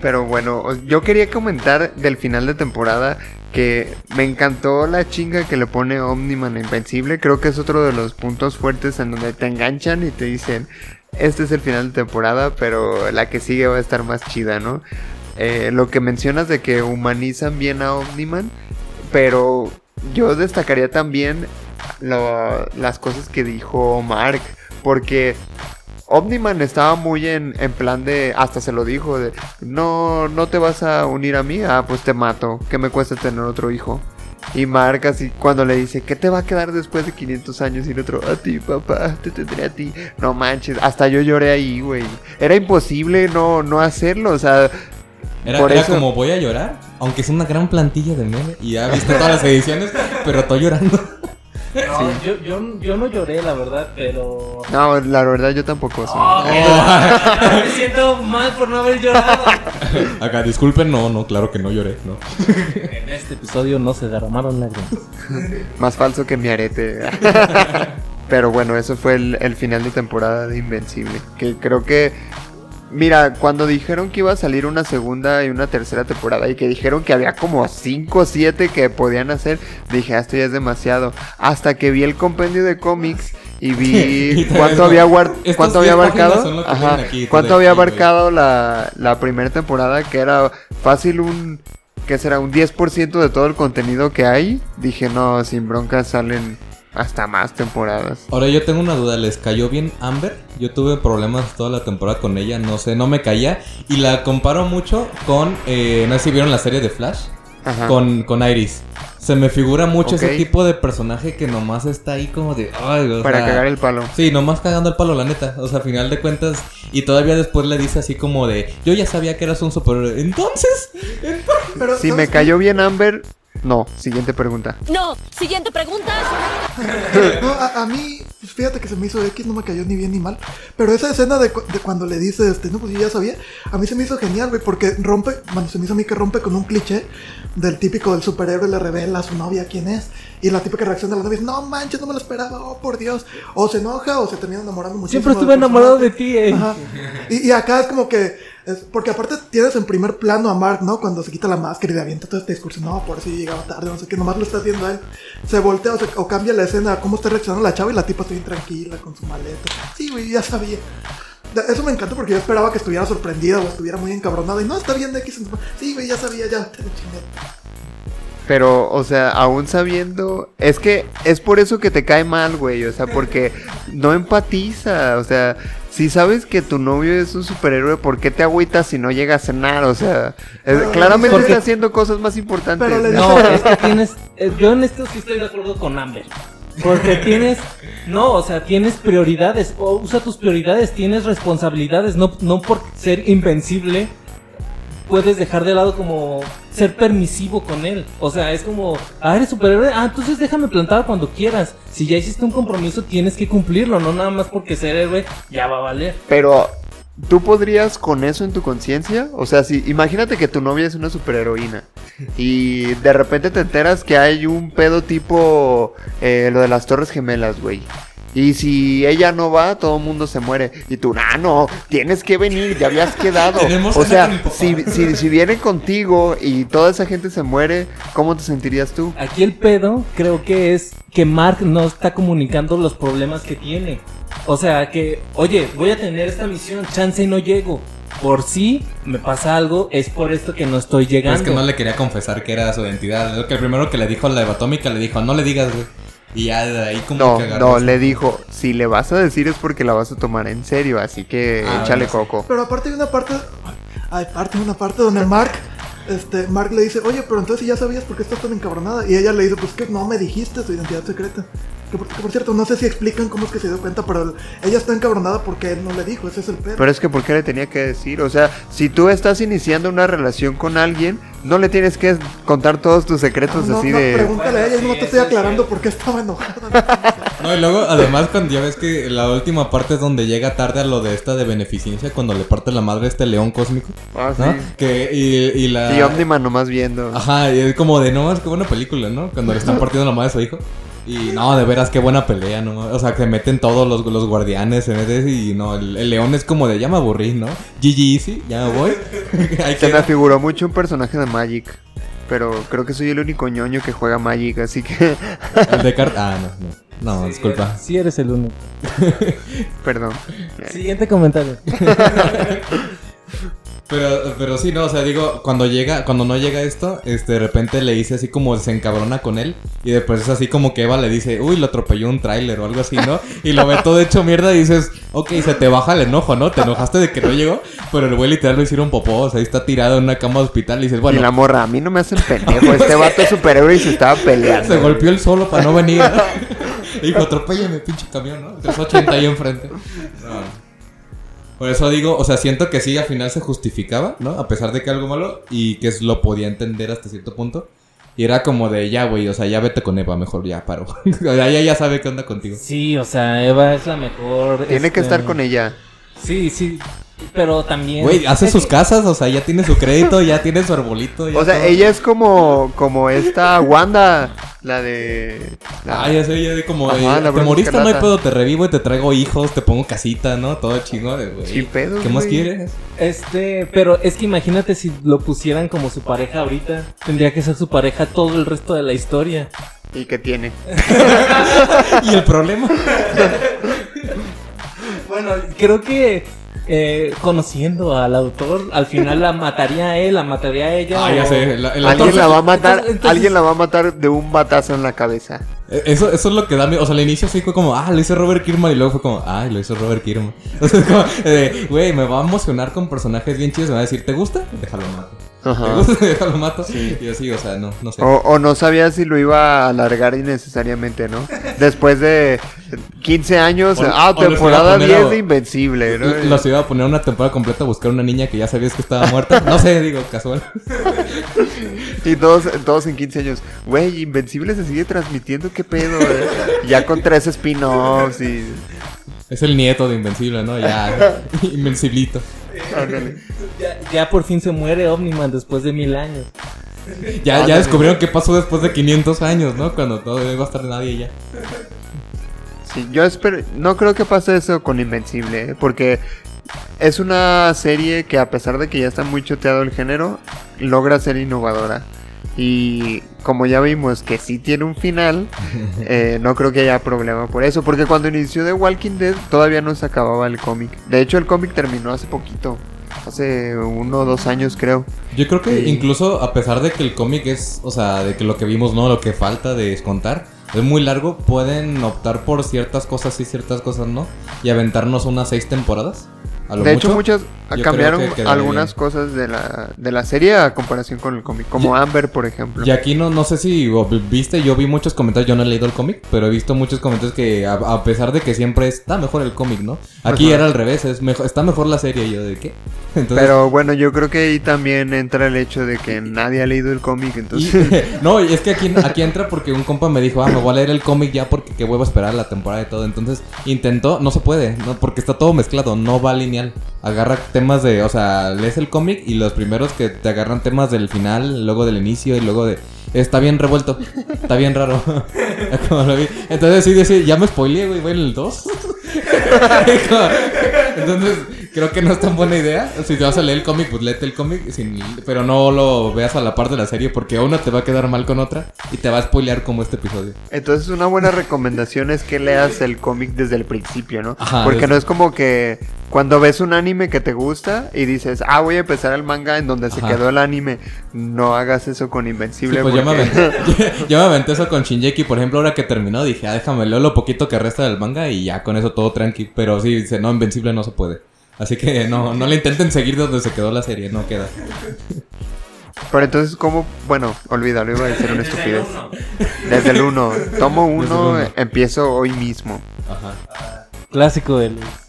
S1: Pero bueno, yo quería comentar del final de temporada que me encantó la chinga que le pone Omniman a Invencible. Creo que es otro de los puntos fuertes en donde te enganchan y te dicen, este es el final de temporada, pero la que sigue va a estar más chida, ¿no? Eh, lo que mencionas de que humanizan bien a Omniman, pero yo destacaría también las cosas que dijo Mark, porque Omniman estaba muy en, en plan de, hasta se lo dijo, de, no, no te vas a unir a mí, ah, pues te mato, ¿qué me cuesta tener otro hijo? Y Mark así cuando le dice, ¿qué te va a quedar después de 500 años? El otro, a ti, papá, te tendré a ti. No manches, hasta yo lloré ahí, güey. Era imposible no, no hacerlo, o sea...
S3: Era,
S1: por
S3: era
S1: eso-
S3: como voy a llorar, aunque es una gran plantilla de meme y ya viste todas las ediciones, pero estoy llorando.
S2: No, yo, yo, yo no lloré, la verdad, pero.
S1: No, la verdad yo tampoco. sí.
S2: Oh, (laughs) Me siento mal por no haber llorado.
S3: Acá, disculpen, no, no, claro que no lloré, no.
S2: En este episodio no se derramaron lágrimas.
S1: Más falso que mi arete. (laughs) Pero bueno, eso fue el, el final de temporada de Invencible. Que creo que. Mira, cuando dijeron que iba a salir una segunda y una tercera temporada y que dijeron que había como 5 o 7 que podían hacer, dije, "Ah, esto ya es demasiado. Hasta que vi el compendio de cómics y vi (laughs) cuánto había, cuánto
S3: 10
S1: había abarcado. Ajá,
S3: aquí,
S1: cuánto había
S3: aquí,
S1: abarcado la, la primera temporada, que era fácil un. que será? Un 10% de todo el contenido que hay. Dije, no, sin broncas salen hasta más temporadas.
S3: Ahora yo tengo una duda, ¿les cayó bien Amber? Yo tuve problemas toda la temporada con ella, no sé, no me caía. Y la comparo mucho con, eh, no sé si vieron la serie de Flash,
S1: Ajá.
S3: con, con Iris. Se me figura mucho ese tipo de personaje que nomás está ahí como de... Ay, o
S1: Para
S3: sea,
S1: cagar el palo.
S3: Sí, nomás cagando el palo, la neta. O sea, a final de cuentas. Y todavía después le dice así como de. Yo ya sabía que eras un superhéroe. Entonces. (laughs)
S4: Pero,
S1: Si
S4: ¿sabes
S1: me cayó bien Amber, no. Siguiente pregunta.
S8: No, siguiente pregunta.
S4: No, a, a mí, pues, fíjate que se me hizo X, no me cayó ni bien ni mal. Pero esa escena de, cu- de cuando le dice, este, no, pues yo ya sabía, a mí se me hizo genial, güey, porque rompe, bueno, se me hizo a mí que rompe con un cliché del típico del superhéroe le revela a su novia quién es. Y la típica reacción de la novia es, no manches, no me lo esperaba, oh por Dios. O se enoja o se termina enamorando muchísimo.
S2: Siempre estuve enamorado de ti, eh.
S4: Ajá. Y, y acá es como que. Es- porque aparte tienes en primer plano a Mark, ¿no? Cuando se quita la máscara y le avienta todo este discurso. No, por yo llegaba tarde, no sé qué. Nomás lo está haciendo él. Se voltea o, se- o cambia la escena, cómo está reaccionando la chava y la tipa está bien tranquila con su maleta. Sí, güey, ya sabía. Eso me encantó porque yo esperaba que estuviera sorprendida o estuviera muy encabronada. Y no, está bien X. Sí, güey, ya sabía, ya te.
S1: Pero, o sea, aún sabiendo. Es que es por eso que te cae mal, güey. O sea, porque no empatiza. O sea, si sabes que tu novio es un superhéroe, ¿por qué te agüitas si no llega a cenar? O sea, es- claramente
S4: porque-
S1: está haciendo cosas más importantes.
S4: Pero
S2: No, es que tienes. eh, Yo en esto sí estoy de acuerdo con Amber. Porque tienes. No, o sea, tienes prioridades. O usa tus prioridades, tienes responsabilidades. No, no por ser invencible puedes dejar de lado como ser permisivo con él. O sea, es como, ah, eres superhéroe, ah, entonces déjame plantar cuando quieras. Si ya hiciste un compromiso, tienes que cumplirlo, no nada más porque ser héroe ya va a valer.
S1: Pero, ¿tú podrías con eso en tu conciencia? O sea, si imagínate que tu novia es una superheroína y de repente te enteras que hay un pedo tipo eh, lo de las Torres Gemelas, güey. Y si ella no va, todo el mundo se muere. Y tú, ah, no, tienes que venir, ya habías quedado. O sea, si, si, si vienen contigo y toda esa gente se muere, ¿cómo te sentirías tú?
S2: Aquí el pedo creo que es que Mark no está comunicando los problemas que tiene. O sea, que, oye, voy a tener esta misión, chance y no llego. Por si me pasa algo, es por esto que no estoy
S3: Pero
S2: llegando.
S3: es que no le quería confesar que era su identidad. Lo que el primero que le dijo a la Evatómica le dijo, no le digas, güey. Y ya de ahí como
S1: No,
S3: que
S1: no, le dijo, si le vas a decir es porque la vas a tomar en serio, así que
S3: Ah,
S1: échale
S3: bueno, sí.
S1: coco.
S4: Pero aparte hay una parte. Hay parte, una parte donde Mark. Este, Mark le dice, oye, pero entonces si ya sabías por qué estás tan encabronada. Y ella le dice, pues que no me dijiste tu identidad secreta. Que por, que por cierto, no sé si explican cómo es que se dio cuenta, pero el- ella está encabronada porque él no le dijo, ese es el pedo.
S1: Pero es que ¿por qué le tenía que decir? O sea, si tú estás iniciando una relación con alguien, no le tienes que contar todos tus secretos
S4: no,
S1: así
S4: no,
S1: de...
S4: pregúntale a ella, no te estoy aclarando por qué estaba enojada.
S3: No, y luego, además, cuando ya ves que la última parte es donde llega tarde a lo de esta de beneficencia, cuando le parte la madre a este león cósmico,
S1: Ah, sí.
S3: ¿no? Que, y, y la...
S1: Y Omniman nomás viendo.
S3: Ajá, y es como de, no, es que buena película, ¿no? Cuando le están partiendo la madre a su hijo. Y no, de veras, qué buena pelea, ¿no? O sea, que se meten todos los, los guardianes y no, el, el león es como de, ya me aburrí, ¿no? GG Easy, ya me voy. (laughs) Ahí
S1: Se me
S3: queda.
S1: afiguró mucho un personaje de Magic. Pero creo que soy el único ñoño que juega Magic, así que...
S3: El de Car- (laughs) Ah, no, no. No, disculpa.
S2: Sí eres el único.
S1: Perdón.
S2: Siguiente comentario. (laughs)
S3: Pero, pero sí, no, o sea, digo, cuando llega, cuando no llega esto, este, de repente le dice así como se encabrona con él. Y después es así como que Eva le dice, uy, lo atropelló un tráiler o algo así, ¿no? Y lo ve todo hecho mierda y dices, ok, se te baja el enojo, ¿no? Te enojaste de que no llegó, pero el güey literal lo hicieron popó, o sea, ahí está tirado en una cama de hospital y dices, bueno,
S1: y la morra, a mí no me hacen pendejo. Este vato es superhéroe y se estaba peleando.
S3: se golpeó él solo para no venir. (laughs) Dijo, atropéllame, pinche camión, ¿no? 380 ahí enfrente. No. Por eso digo, o sea, siento que sí, al final se justificaba, ¿no? A pesar de que algo malo y que es- lo podía entender hasta cierto punto. Y era como de, ya, güey, o sea, ya vete con Eva, mejor ya paro. (laughs) O sea, ella ya sabe qué onda contigo.
S2: Sí, o sea, Eva es la mejor.
S1: Tiene que
S2: este,
S1: estar con ella.
S2: Sí, sí. Pero también.
S3: Güey, hace sus casas, o sea, ya tiene su crédito, ya tiene su arbolito. ya
S1: O sea,
S3: todo.
S1: ella es como, como esta Wanda, la de... la-
S3: Ah, ya sé, ya de como,
S1: Ajá,
S3: te moriste, no hay pedo, te revivo y te traigo hijos, te pongo casita, ¿no? Todo chingo de, güey.
S1: Sin pedos,
S3: ¿Qué más quieres?
S2: Este, pero es que imagínate si lo pusieran como su pareja ahorita. Tendría que ser su pareja todo el resto de la historia.
S1: ¿Y qué tiene? (laughs)
S3: ¿Y el problema? (laughs)
S2: Bueno, creo que eh, conociendo al autor, al final la mataría a él, la mataría a ella.
S3: Ah, ya sé. la- el
S1: Alguien
S3: autor-
S1: la va a matar,
S2: entonces- entonces-
S1: alguien la va a matar de un batazo en la cabeza.
S3: Eh, Eso, eso es lo que da miedo. O sea, al inicio sí fue como, ah, lo hizo Robert Kirkman. Y luego fue como, ah, lo hizo Robert Kirkman. (laughs) O sea, es como, eh, güey, me va a emocionar con personajes bien chidos. Me va a decir, ¿te gusta? Déjalo mato. ¿Te
S1: Ajá. (laughs)
S3: gusta? Déjalo mato. Y yo sí, o sea, no, no sé.
S1: O, o no sabía si lo iba a alargar innecesariamente, ¿no? Después de 15 años,
S3: O-
S1: ah, temporada
S3: poner
S1: 10
S3: a-
S1: de Invencible, ¿no? (laughs)
S3: Los iba a poner una temporada completa a buscar una niña que ya sabías que estaba muerta. No sé, digo, casual. (laughs)
S1: Y todos, todos en 15 años, güey, Invencible se sigue transmitiendo, qué pedo, eh? Ya con tres spin-offs y...
S3: Es el nieto de Invencible, ¿no? Ya, Invenciblito. (laughs)
S2: Ya, ya por fin se muere Omniman después de mil años.
S3: Ya, ya descubrieron qué pasó después de 500 años, ¿no? Cuando no iba a estar nadie ya.
S1: Sí, yo espero, no creo que pase eso con Invencible, ¿eh? porque es una serie que a pesar de que ya está muy choteado el género, logra ser innovadora. Y como ya vimos que sí tiene un final, (laughs) eh, no creo que haya problema por eso, porque cuando inició The Walking Dead todavía no se acababa el cómic. De hecho el cómic terminó hace poquito, hace uno o dos años creo.
S3: Yo creo que
S1: Sí.
S3: incluso a pesar de que el cómic es, o sea, de que lo que vimos, no, lo que falta de contar, es muy largo, pueden optar por ciertas cosas sí, ciertas cosas no, y aventarnos unas seis temporadas. A lo
S1: De hecho muchas cambiaron algunas
S3: bien.
S1: cosas de la, de la serie a comparación con el cómic, como Amber por ejemplo.
S3: Y aquí no, no sé si viste, yo vi muchos comentarios, yo no he leído el cómic, pero he visto muchos comentarios que a, a pesar de que siempre está mejor el cómic, ¿no? Aquí
S1: Ajá.
S3: era al revés, es mejor, está mejor la serie, yo de qué. (laughs) Entonces,
S1: Pero bueno, yo creo que ahí también entra el hecho de que nadie ha leído el cómic,
S3: Y-
S1: entonces... (laughs)
S3: no, y es que aquí, aquí entra porque un compa me dijo, ah, me voy a leer el cómic ya porque qué huevo esperar la temporada y todo. Entonces intentó, no se puede, no, porque está todo mezclado, no va lineal. Agarra temas de, o sea, lees el cómic y los primeros que te agarran temas del final, luego del inicio y luego de... Está bien revuelto, está bien raro. (laughs) Como lo vi. Entonces sí, decía, ya me spoileé, güey, voy en el 2. (laughs) Entonces, creo que no es tan buena idea. Si te vas a leer el cómic, pues léete el cómic, sin- pero no lo veas a la par de la serie porque una te va a quedar mal con otra y te va a spoilear como este episodio.
S1: Entonces una buena recomendación es que leas el cómic desde el principio, ¿no?
S3: Ajá,
S1: Porque no es como que cuando ves un anime que te gusta y dices, ah, voy a empezar el manga en donde se quedó el anime, no hagas eso con
S3: Sí,
S1: Invencible.
S3: pues yo me,
S1: porque-
S3: aventé, (laughs) yo me aventé eso con Shinjeki, por ejemplo, ahora que terminó, dije, ah, déjame leer lo poquito que resta del manga y ya con eso todo tranqui. Pero sí, dice, no, Invencible no se puede. Así que no, no le intenten seguir donde se quedó la serie, no queda.
S1: Pero entonces, ¿cómo? Bueno, olvídalo, iba a decir una estupidez. (laughs) Desde el 1. (laughs) Tomo
S3: Desde el
S1: 1,
S3: uno.
S1: empiezo hoy mismo.
S3: Ajá.
S2: Clásico de Luis.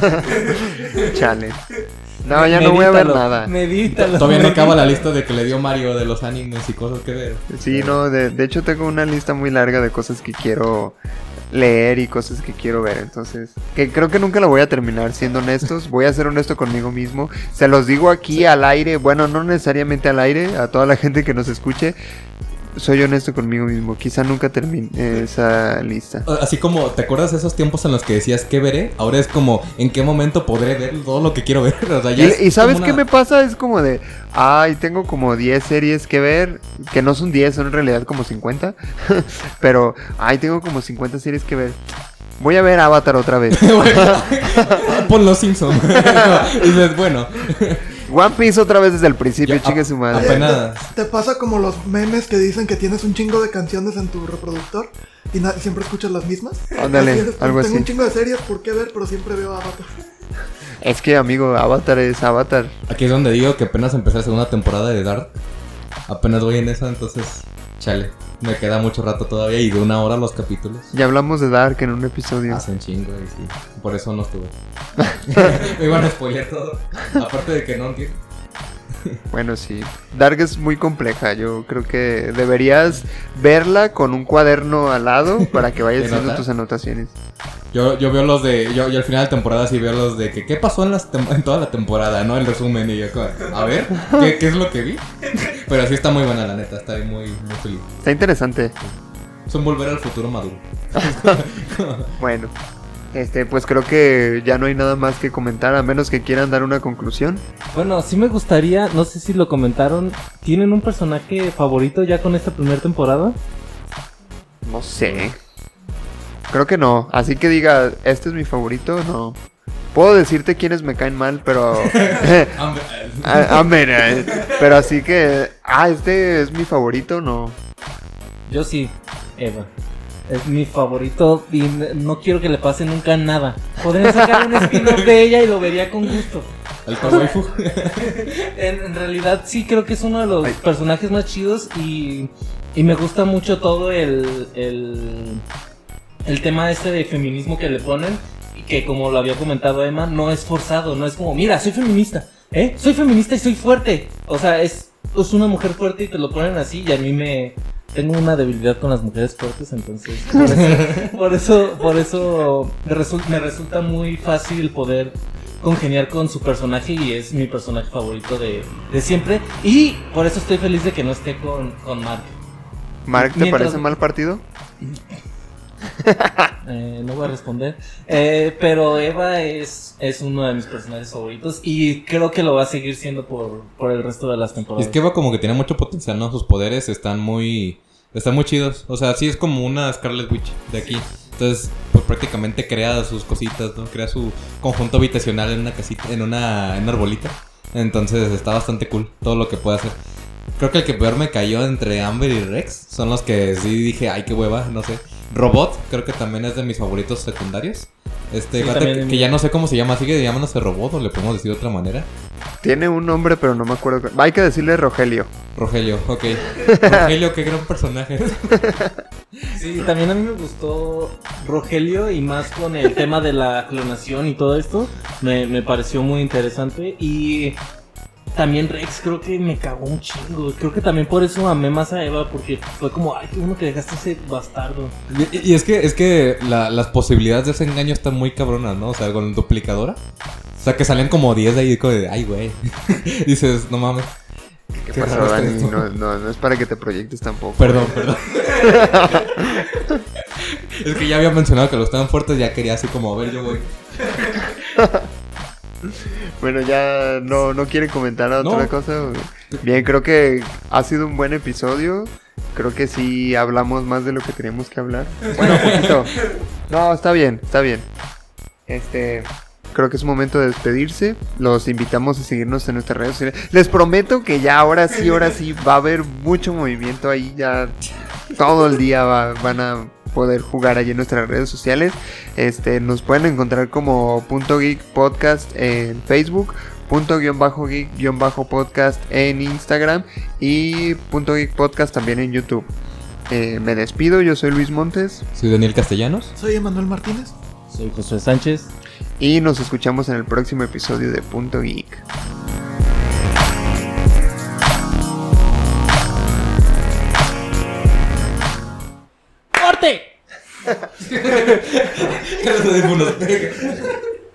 S2: (laughs)
S1: Chale. No, ya no voy a ver nada.
S2: Medítalo.
S3: Todavía no acaba la lista de que le dio Mario de los animes y cosas que ver.
S1: Sí, no, de, de hecho tengo una lista muy larga de cosas que quiero leer y cosas que quiero ver. Entonces, que creo que nunca la voy a terminar, siendo honestos. Voy a ser honesto conmigo mismo. Se los digo aquí al aire, bueno, no necesariamente al aire, a toda la gente que nos escuche. Soy honesto conmigo mismo. Quizá nunca termine esa lista.
S3: Así como, ¿te acuerdas de esos tiempos en los que decías qué veré? Ahora es como, ¿en qué momento podré ver todo lo que quiero ver? (laughs) O sea, ya es
S1: Y, y ¿sabes qué me pasa? Es como de, ay, tengo como 10 series que ver, que no son 10, son en realidad como 50, (laughs) pero, ay, tengo como 50 series que ver. Voy a ver Avatar otra vez. (laughs)
S3: Pon los Simpsons. y dices, bueno.
S1: One Piece otra vez desde el principio,
S3: Ya,
S1: chingue su madre.
S3: Apenas-
S4: te, te pasa como los memes que dicen que tienes un chingo de canciones en tu reproductor y siempre escuchas las mismas.
S1: Ándale, algo
S4: Tengo
S1: así.
S4: un chingo de series por qué ver, pero siempre veo Avatar.
S1: Es que, amigo, Avatar es Avatar.
S3: Aquí es donde digo que apenas empecé la segunda temporada de Dark. Apenas voy en esa, entonces, chale. Me queda mucho rato todavía y de una hora los capítulos.
S1: Ya hablamos de Dark en un episodio.
S3: Hacen chingo y sí. Por eso no estuve. (laughs) (laughs) Me iban a spoilear todo. Aparte de que no entiendo.
S1: Bueno, sí. Dark es muy compleja. Yo creo que deberías verla con un cuaderno al lado para que vayas
S3: ¿De
S1: haciendo tus anotaciones.
S3: Yo, yo veo los de. Yo, yo al final de temporada sí veo los de que qué pasó en, las tem- en toda la temporada, ¿no? El resumen y yo a ver, ¿qué, qué es lo que vi? Pero sí está muy buena la neta, está muy, muy feliz.
S1: Está interesante.
S3: Es un volver al futuro maduro. (laughs)
S1: Bueno, este, pues creo que ya no hay nada más que comentar, a menos que quieran dar una conclusión.
S2: Bueno, sí me gustaría, no sé si lo comentaron, ¿tienen un personaje favorito ya con esta primera temporada?
S1: No sé. Creo que no. Así que diga, este es mi favorito, no. Puedo decirte quiénes me caen mal, pero. (laughs) (laughs) Mira, eh, pero así que. Ah, este es mi favorito, no.
S2: Yo sí, Eva. Es mi favorito y no quiero que le pase nunca nada. Podrían sacar un spin-off de ella y lo vería con gusto.
S3: El. (laughs)
S2: En, en realidad sí creo que es uno de los personajes más chidos y, y me gusta mucho todo el, el, el tema este de feminismo que le ponen y que como lo había comentado Emma, no es forzado, no es como, mira, soy feminista, ¿eh? Soy feminista y soy fuerte. O sea, es, es una mujer fuerte y te lo ponen así y a mí me... Tengo una debilidad con las mujeres fuertes, entonces por eso, (laughs) por eso, por eso me, resul- me resulta muy fácil poder congeniar con su personaje y es mi personaje favorito de, de siempre. Y por eso estoy feliz de que no esté con, con Mark.
S1: Mark, ¿te
S2: Mientras-
S1: parece mal partido? (laughs)
S2: Eh, no voy a responder. Eh, pero Eva es, es uno de mis personajes favoritos y creo que lo va a seguir siendo por, por el resto de las temporadas.
S3: es que Eva como que tiene mucho potencial, ¿no? Sus poderes están muy... Están muy chidos. O sea, sí es como una Scarlet Witch de aquí. Entonces, pues prácticamente crea sus cositas, ¿no? Crea su conjunto habitacional en una casita, en una, en una arbolita. Entonces está bastante cool todo lo que puede hacer. Creo que el que peor me cayó entre Amber y Rex son los que sí dije, ay, qué hueva, no sé. Robot, creo que también es de mis favoritos secundarios. Este,
S2: Sí,
S3: cuate
S2: también
S3: que, ya no sé cómo se llama, sigue llamándose robot o le podemos decir de otra manera.
S1: Tiene un nombre, pero no me acuerdo. cu- Hay que decirle Rogelio.
S3: Rogelio, ok. (laughs) Rogelio, qué gran personaje.
S2: Sí, también a mí me gustó Rogelio y más con el tema de la clonación y todo esto. Me, me pareció muy interesante. Y también Rex creo que me cagó un chingo. Creo que también por eso amé más a Eva porque fue como, ay, qué bueno que dejaste ese bastardo.
S3: Y, y es que, es que la- las posibilidades de ese engaño están muy cabronas, ¿no? O sea, con duplicadora. O sea, que salen como 10 de ahí, como de, ay, güey. (laughs) Dices, no mames.
S1: ¿Qué,
S3: Qué
S1: pasó, Dani? No, no, no es para que te proyectes tampoco.
S3: Perdón, perdón. (laughs) es que ya había mencionado que los estaban fuertes, ya quería así como, a ver, yo voy. (laughs)
S1: Bueno, ya no, no quieren comentar otra
S3: No.
S1: cosa. Bien, creo que ha sido un buen episodio. Creo que sí hablamos más de lo que teníamos que hablar. Bueno, un poquito. (laughs) No, está bien, está bien. Este, creo que es momento de despedirse. Los invitamos a seguirnos en nuestras redes sociales. Les prometo que ya ahora sí, ahora sí va a haber mucho movimiento ahí. Ya todo el día va- van a poder jugar allí en nuestras redes sociales. Este, nos pueden encontrar como punto geek podcast en Facebook, punto guion bajo geek guion bajo podcast en Instagram y punto geek podcast también en YouTube. Eh, me despido, yo soy Luis Montes
S3: Soy Daniel Castellanos.
S4: Soy Emanuel Martínez.
S2: Soy Josué Sánchez.
S1: y nos escuchamos en el próximo episodio de Punto Geek.
S2: ¡Corte! (laughs)
S3: Que los audífonos peguen.